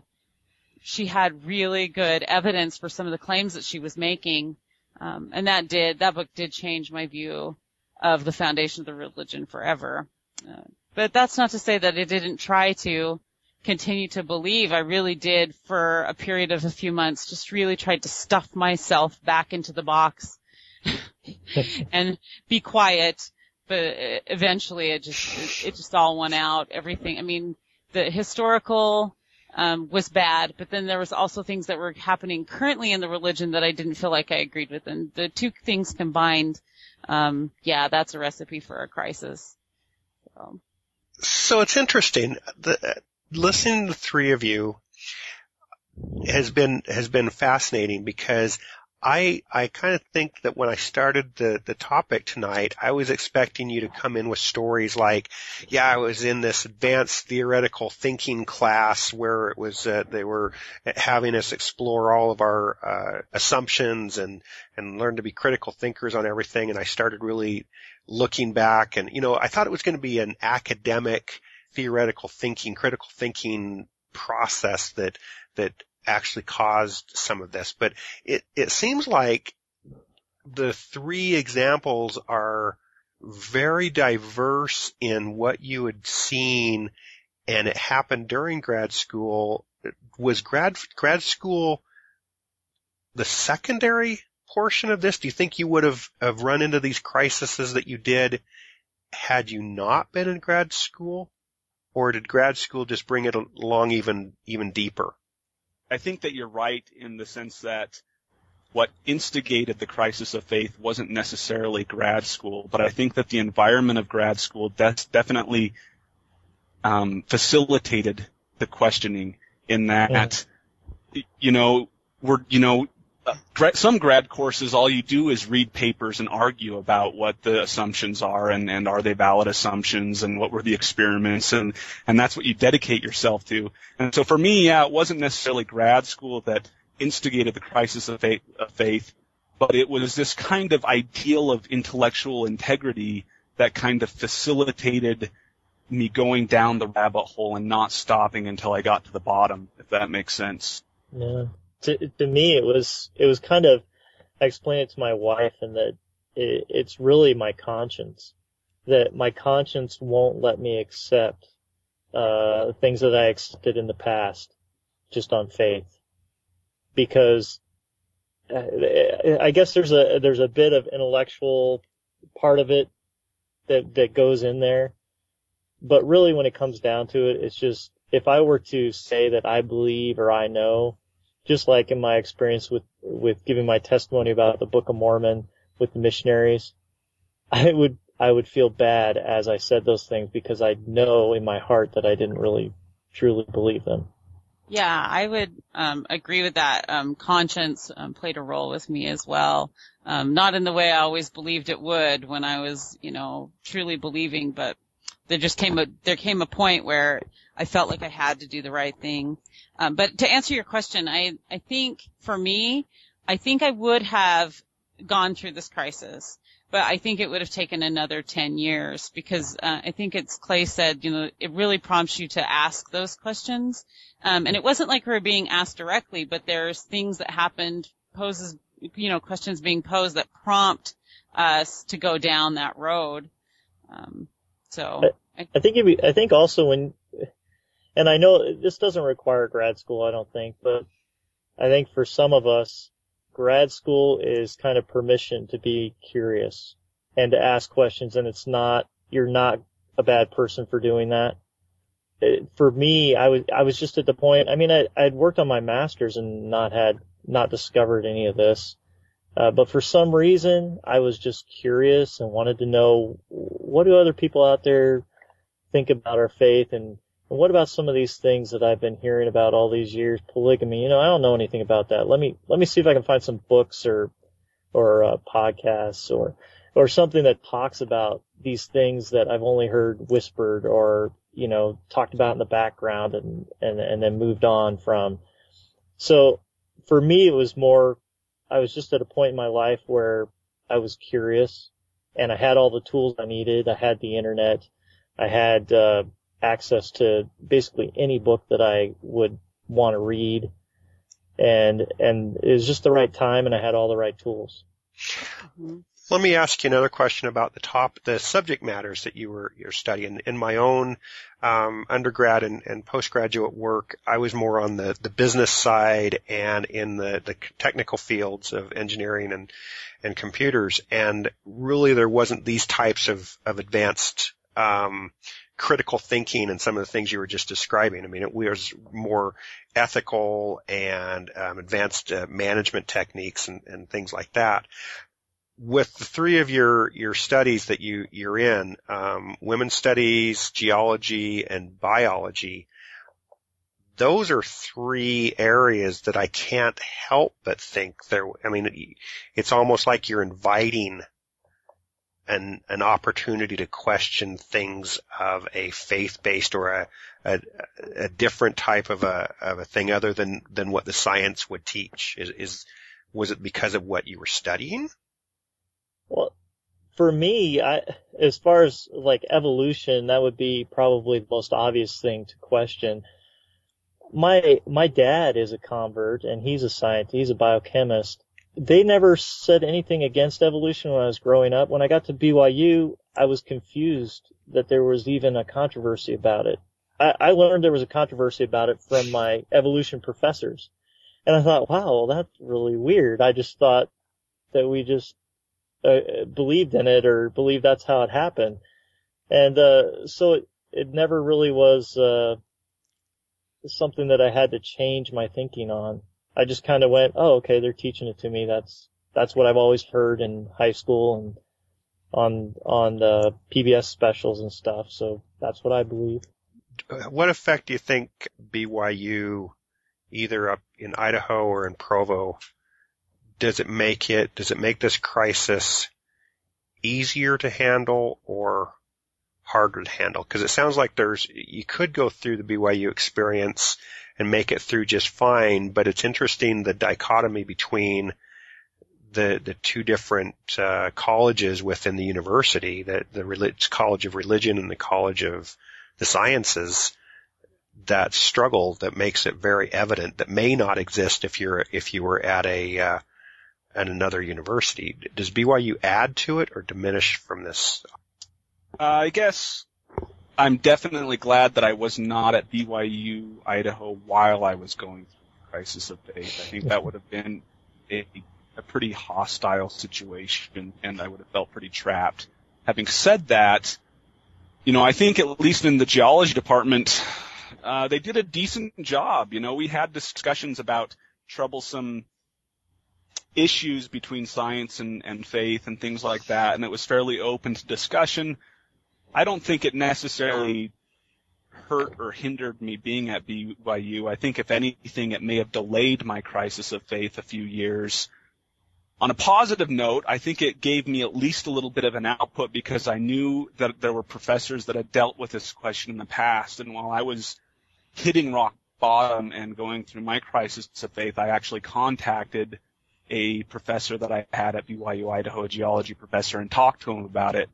she had really good evidence for some of the claims that she was making. Um, and that did, that book did change my view of the foundation of the religion forever. Uh, but that's not to say that I didn't try to continue to believe. I really did for a period of a few months, just really tried to stuff myself back into the box and be quiet. But eventually it just, it just all went out. Everything, I mean, the historical, um, was bad, but then there was also things that were happening currently in the religion that I didn't feel like I agreed with. And the two things combined, um, yeah, that's a recipe for a crisis. So. So it's interesting. The, listening to the three of you has been has been fascinating because I I kind of think that when I started the the topic tonight, I was expecting you to come in with stories like, yeah, I was in this advanced theoretical thinking class where it was uh, they were having us explore all of our uh, assumptions and and learn to be critical thinkers on everything, and I started really looking back and you know I thought it was going to be an academic theoretical thinking, critical thinking process that that actually caused some of this. But it it seems like the three examples are very diverse in what you had seen and it happened during grad school. Was grad grad school the secondary portion of this? Do you think you would have, have run into these crises that you did had you not been in grad school? Or did grad school just bring it along even, even deeper? I think that you're right in the sense that what instigated the crisis of faith wasn't necessarily grad school, but I think that the environment of grad school de- definitely um, facilitated the questioning in that, you know, we're, you know, Uh, some grad courses, all you do is read papers and argue about what the assumptions are and, and are they valid assumptions and what were the experiments and, and that's what you dedicate yourself to. And so for me, yeah, it wasn't necessarily grad school that instigated the crisis of faith, of faith but it was this kind of ideal of intellectual integrity that kind of facilitated me going down the rabbit hole and not stopping until I got to the bottom, if that makes sense. Yeah. To, to me, it was, it was kind of, I explained it to my wife and that it, it's really my conscience. That my conscience won't let me accept, uh, things that I accepted in the past just on faith. Because, uh, I guess there's a, there's a bit of intellectual part of it that, that goes in there. But really when it comes down to it, it's just, if I were to say that I believe or I know, just like in my experience with, with giving my testimony about the Book of Mormon with the missionaries, I would, I would feel bad as I said those things because I know in my heart that I didn't really truly believe them. Yeah, I would um, agree with that. Um, conscience um, played a role with me as well. Um, not in the way I always believed it would when I was, you know, truly believing, but there just came a there came a point where I felt like I had to do the right thing. Um, but to answer your question, I I think for me, I think I would have gone through this crisis, but I think it would have taken another 10 years because uh, I think it's Clay said, you know, it really prompts you to ask those questions. Um, and it wasn't like we were being asked directly, but there's things that happened poses you know, questions being posed that prompt us to go down that road. Um, so I, I think be, I think also when, and I know this doesn't require grad school, I don't think, but I think for some of us, grad school is kind of permission to be curious and to ask questions and it's not, you're not a bad person for doing that. It, for me, I was, I was just at the point, I mean, I, I'd worked on my master's and not had, not discovered any of this. Uh, but for some reason, I was just curious and wanted to know what do other people out there think about our faith and, and what about some of these things that I've been hearing about all these years, polygamy? You know, I don't know anything about that. Let me let me see if I can find some books or or uh, podcasts or or something that talks about these things that I've only heard whispered or you know talked about in the background and and and then moved on from. So for me, it was more. I was just at a point in my life where I was curious and I had all the tools I needed. I had the internet. I had uh, access to basically any book that I would want to read, and and it was just the right time, and I had all the right tools. Let me ask you another question about the top, the subject matters that you were you're studying. In my own um, undergrad and, and postgraduate work, I was more on the, the business side and in the, the technical fields of engineering and and computers. And really, there wasn't these types of of advanced um, critical thinking and some of the things you were just describing. I mean, it was more ethical and um, advanced uh, management techniques and, and things like that with the three of your your studies that you you're in, um, women's studies, geology, and biology, those are three areas that I can't help but think there. I mean, it's almost like you're inviting an an opportunity to question things of a faith based or a, a a different type of a of a thing other than than what the science would teach. Is is was it because of what you were studying? Well, for me, I, as far as like evolution, that would be probably the most obvious thing to question. My, my dad is a convert and he's a scientist, he's a biochemist. They never said anything against evolution when I was growing up. When I got to BYU, I was confused that there was even a controversy about it. I, I learned there was a controversy about it from my evolution professors. And I thought, wow, that's really weird. I just thought that we just uh, believed in it or believed that's how it happened. And, uh, so it, it never really was, uh, something that I had to change my thinking on. I just kind of went, oh, okay, they're teaching it to me. That's, that's what I've always heard in high school and on, on the PBS specials and stuff. So that's what I believe. What effect do you think BYU, either up in Idaho or in Provo, does it make it, does it make this crisis easier to handle or harder to handle? Because it sounds like there's, you could go through the BYU experience and make it through just fine, but it's interesting the dichotomy between the the two different uh, colleges within the university, the the Relig- College of Religion and the College of the Sciences, that struggle that makes it very evident that may not exist if you're if you were at a uh, at another university. Does BYU add to it or diminish from this? Uh, I guess I'm definitely glad that I was not at BYU, Idaho while I was going through the crisis of faith. I think that would have been a, a pretty hostile situation and I would have felt pretty trapped. Having said that, you know, I think at least in the geology department, uh, they did a decent job. You know, we had discussions about troublesome issues between science and, and faith and things like that, and it was fairly open to discussion. I don't think it necessarily hurt or hindered me being at BYU. I think if anything, it may have delayed my crisis of faith a few years. On a positive note, I think it gave me at least a little bit of an output because I knew that there were professors that had dealt with this question in the past. And while I was hitting rock bottom and going through my crisis of faith, I actually contacted a professor that I had at BYU Idaho, a geology professor, and talked to him about it.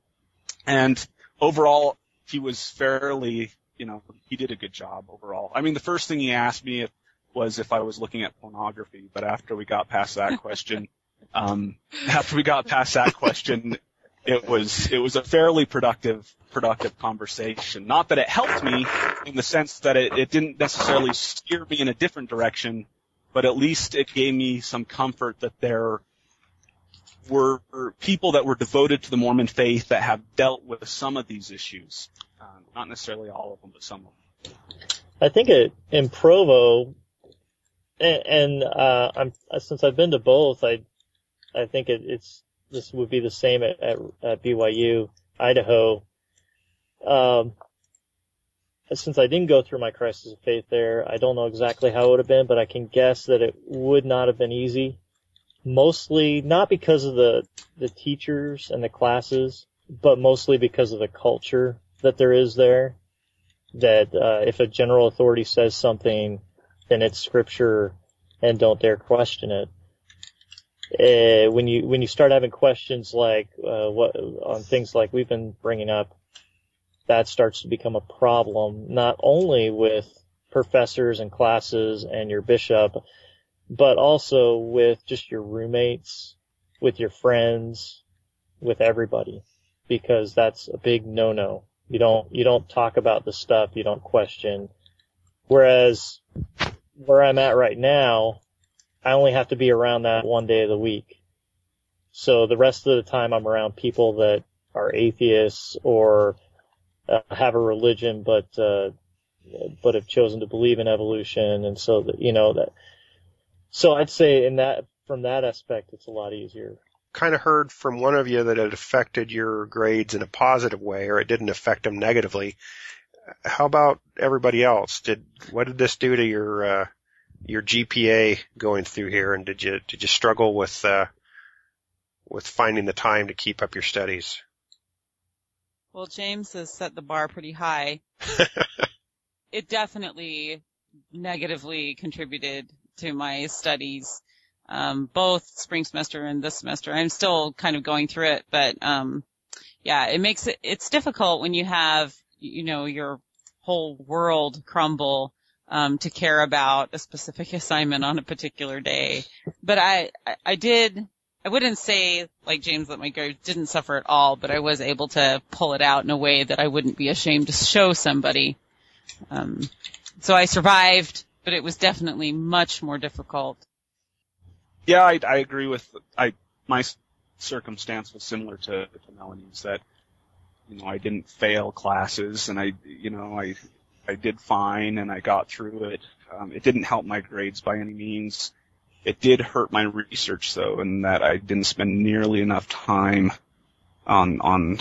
And overall, he was fairly, you know, he did a good job overall. I mean, the first thing he asked me was if I was looking at pornography, but after we got past that question, Um, after we got past that question, it was it was a fairly productive productive conversation. Not that it helped me in the sense that it, it didn't necessarily steer me in a different direction, but at least it gave me some comfort that there were people that were devoted to the Mormon faith that have dealt with some of these issues. Uh, not necessarily all of them, but some of them. I think it, in Provo, and, and uh, I'm since I've been to both, I I think it, it's this would be the same at, at, at BYU, Idaho. Um, since I didn't go through my crisis of faith there, I don't know exactly how it would have been, but I can guess that it would not have been easy. Mostly not because of the the teachers and the classes, but mostly because of the culture that there is there. That uh, if a general authority says something, then it's scripture, and don't dare question it. Uh, when you when you start having questions like uh, what on things like we've been bringing up, that starts to become a problem not only with professors and classes and your bishop, but also with just your roommates, with your friends, with everybody, because that's a big no-no. You don't you don't talk about the stuff you don't question. Whereas where I'm at right now, I only have to be around that one day of the week. So the rest of the time I'm around people that are atheists or uh, have a religion but uh, but have chosen to believe in evolution and so that you know that so I'd say in that from that aspect it's a lot easier. Kind of heard from one of you that it affected your grades in a positive way, or it didn't affect them negatively. How about everybody else? Did what did this do to your uh, your GPA going through here, and did you did you struggle with uh, with finding the time to keep up your studies? Well, James has set the bar pretty high. it definitely negatively contributed to my studies, um, both spring semester and this semester. I'm still kind of going through it, but um, yeah, it makes it it's difficult when you have you know your whole world crumble um, to care about a specific assignment on a particular day. But I, I, I did, I wouldn't say like James that my grades didn't suffer at all, but I was able to pull it out in a way that I wouldn't be ashamed to show somebody. Um, so I survived, but it was definitely much more difficult. Yeah, I, I agree with I my circumstance was similar to, to Melanny's that you know I didn't fail classes and I you know I I did fine and I got through it. Um, it didn't help my grades by any means. It did hurt my research though, in that I didn't spend nearly enough time on on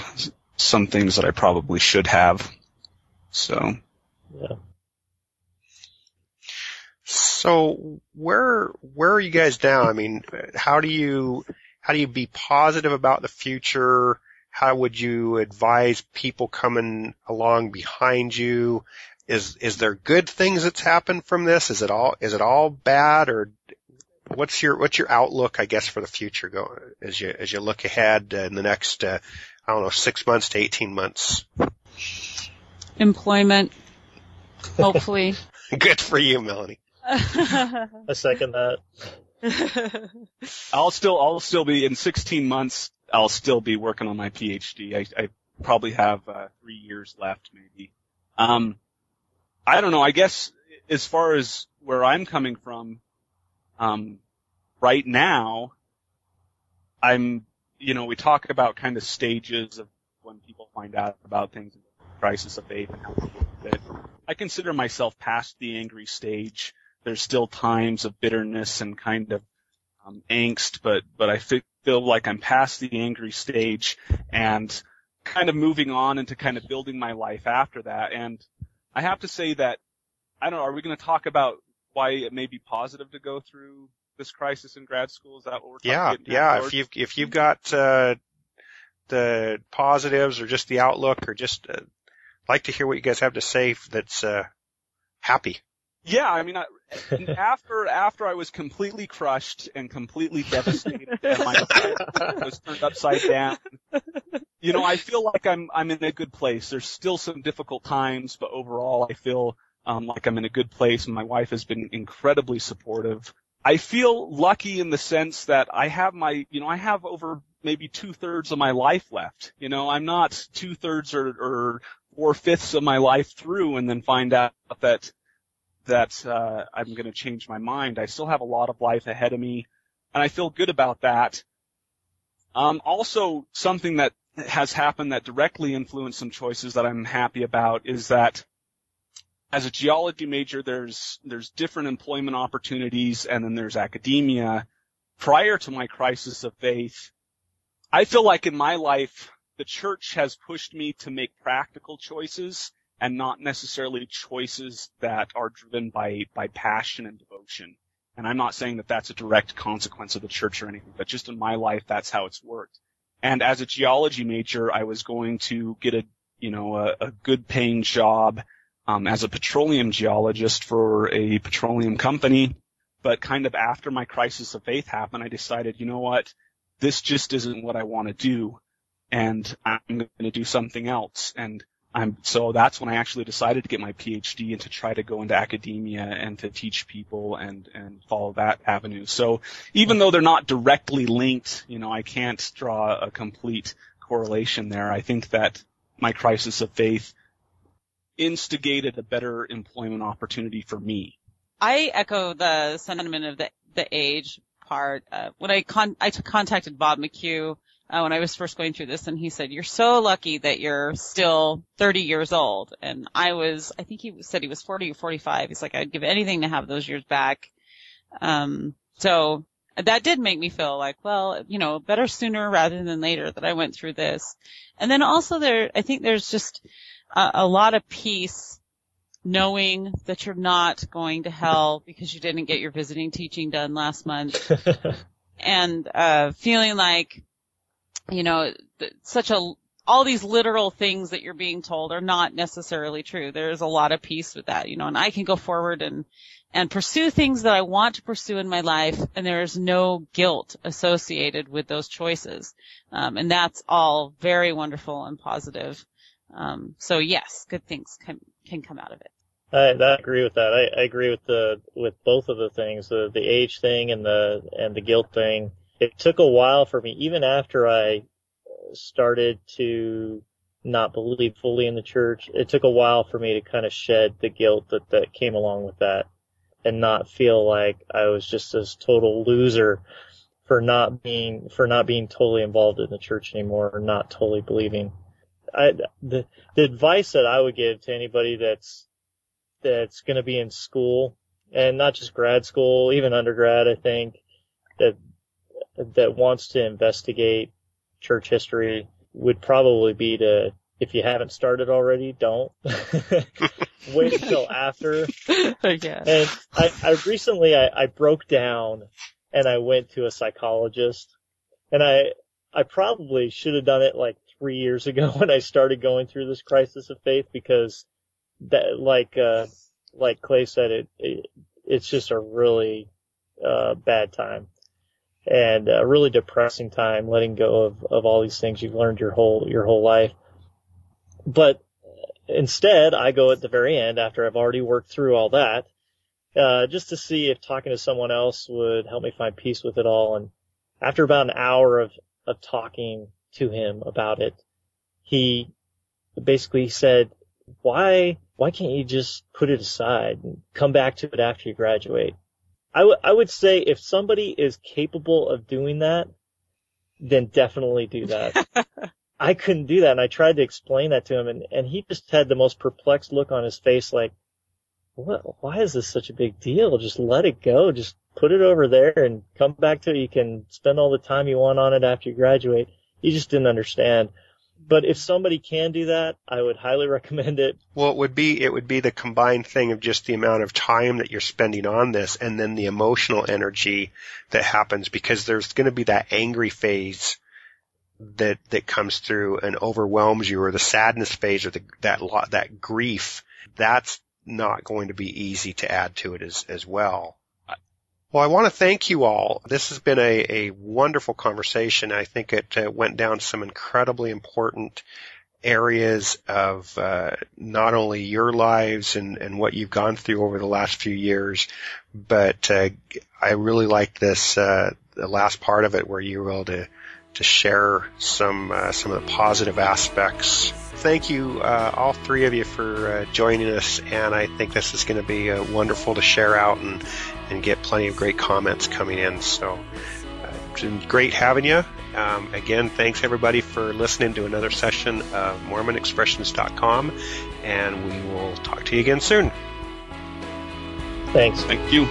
some things that I probably should have. So Yeah. So where where are you guys now? I mean, how do you how do you be positive about the future? How would you advise people coming along behind you? Is is there good things that's happened from this? Is it all is it all bad or what's your what's your outlook I guess for the future go as you as you look ahead in the next uh, I don't know 6 months to 18 months? Employment, hopefully. Good for you, Melanny. I second that. I'll still I'll still be in 16 months. I'll still be working on my PhD. I, I probably have uh, three years left, maybe. Um, I don't know. I guess as far as where I'm coming from, um, right now, I'm, you know, we talk about kind of stages of when people find out about things, and crisis of faith, and how. I consider myself past the angry stage. There's still times of bitterness and kind of um, angst, but but I feel like I'm past the angry stage and kind of moving on into kind of building my life after that. And I have to say that I don't know. Are we going to talk about why it may be positive to go through this crisis in grad school? Is that what we're talking Yeah, getting yeah. George? If you've if you've got uh, the positives or just the outlook or just uh, like to hear what you guys have to say that's uh, happy. Yeah, I mean, I, after after I was completely crushed and completely devastated, and my life was turned upside down. You know, I feel like I'm I'm in a good place. There's still some difficult times, but overall, I feel um, like I'm in a good place. And my wife has been incredibly supportive. I feel lucky in the sense that I have my, you know, I have over maybe two thirds of my life left. You know, I'm not two thirds or, or four fifths of my life through and then find out that, that, uh, I'm going to change my mind. I still have a lot of life ahead of me and I feel good about that. Um, also something that has happened that directly influenced some choices that I'm happy about is that as a geology major, there's, there's different employment opportunities and then there's academia. Prior to my crisis of faith, I feel like in my life, the church has pushed me to make practical choices and not necessarily choices that are driven by, by passion and devotion. And I'm not saying that that's a direct consequence of the church or anything, but just in my life, that's how it's worked. And as a geology major, I was going to get a, you know, a, a good paying job, um, as a petroleum geologist for a petroleum company. But kind of after my crisis of faith happened, I decided, you know what? This just isn't what I want to do. And I'm going to do something else. And I'm, so that's when I actually decided to get my PhD and to try to go into academia and to teach people and, and follow that avenue. So even though they're not directly linked, you know, I can't draw a complete correlation there. I think that my crisis of faith instigated a better employment opportunity for me. I echo the sentiment of the the age part. Uh, when I con- I t- contacted Bob McCue uh, when I was first going through this, and he said, "You're so lucky that you're still 30 years old." And I was, I think he said he was 40 or 45. He's like, "I'd give anything to have those years back." Um, so that did make me feel like, well, you know, better sooner rather than later that I went through this. And then also there, I think there's just a, a lot of peace knowing that you're not going to hell because you didn't get your visiting teaching done last month and, uh, feeling like, you know, such a, all these literal things that you're being told are not necessarily true. There's a lot of peace with that, you know, and I can go forward and, and pursue things that I want to pursue in my life and there is no guilt associated with those choices. Um, and that's all very wonderful and positive. Um, so yes, good things can, can come out of it. I, I agree with that. I, I agree with the with both of the things, the the age thing and the and the guilt thing. It took a while for me, even after I started to not believe fully in the church. It took a while for me to kind of shed the guilt that that came along with that, and not feel like I was just this total loser for not being for not being totally involved in the church anymore or not totally believing. I the the advice that I would give to anybody that's that's going to be in school and not just grad school, even undergrad, I think that that wants to investigate church history would probably be to if you haven't started already, don't wait until after. yeah. And I, I recently I, I broke down and I went to a psychologist and I I probably should have done it like three years ago when I started going through this crisis of faith because that like uh like Clay said it, it it's just a really uh bad time and a really depressing time letting go of of all these things. You've learned your whole your whole life. But instead I go at the very end after I've already worked through all that uh just to see if talking to someone else would help me find peace with it all. And after about an hour of of talking to him about it he basically said why why can't you just put it aside and come back to it after you graduate? I, w- I would say if somebody is capable of doing that, then definitely do that. I couldn't do that and I tried to explain that to him and, and he just had the most perplexed look on his face like, what, why is this such a big deal? Just let it go. Just put it over there and come back to it. You can spend all the time you want on it after you graduate. He just didn't understand but if somebody can do that, I would highly recommend it. Well, it would be it would be the combined thing of just the amount of time that you're spending on this, and then the emotional energy that happens because there's going to be that angry phase that that comes through and overwhelms you, or the sadness phase, or the that that grief. That's not going to be easy to add to it as as well. Well, I want to thank you all. This has been a, a wonderful conversation. I think it uh, went down some incredibly important areas of uh, not only your lives and, and what you've gone through over the last few years, but uh, I really like this uh, the last part of it where you were able to to share some uh, some of the positive aspects. Thank you, uh, all three of you, for joining us, and I think this is going to be wonderful to share out and and get plenty of great comments coming in. So, uh, it's been great having you. Um, again, thanks everybody for listening to another session of MormonExpressions.com, and we will talk to you again soon. Thanks. Thank you.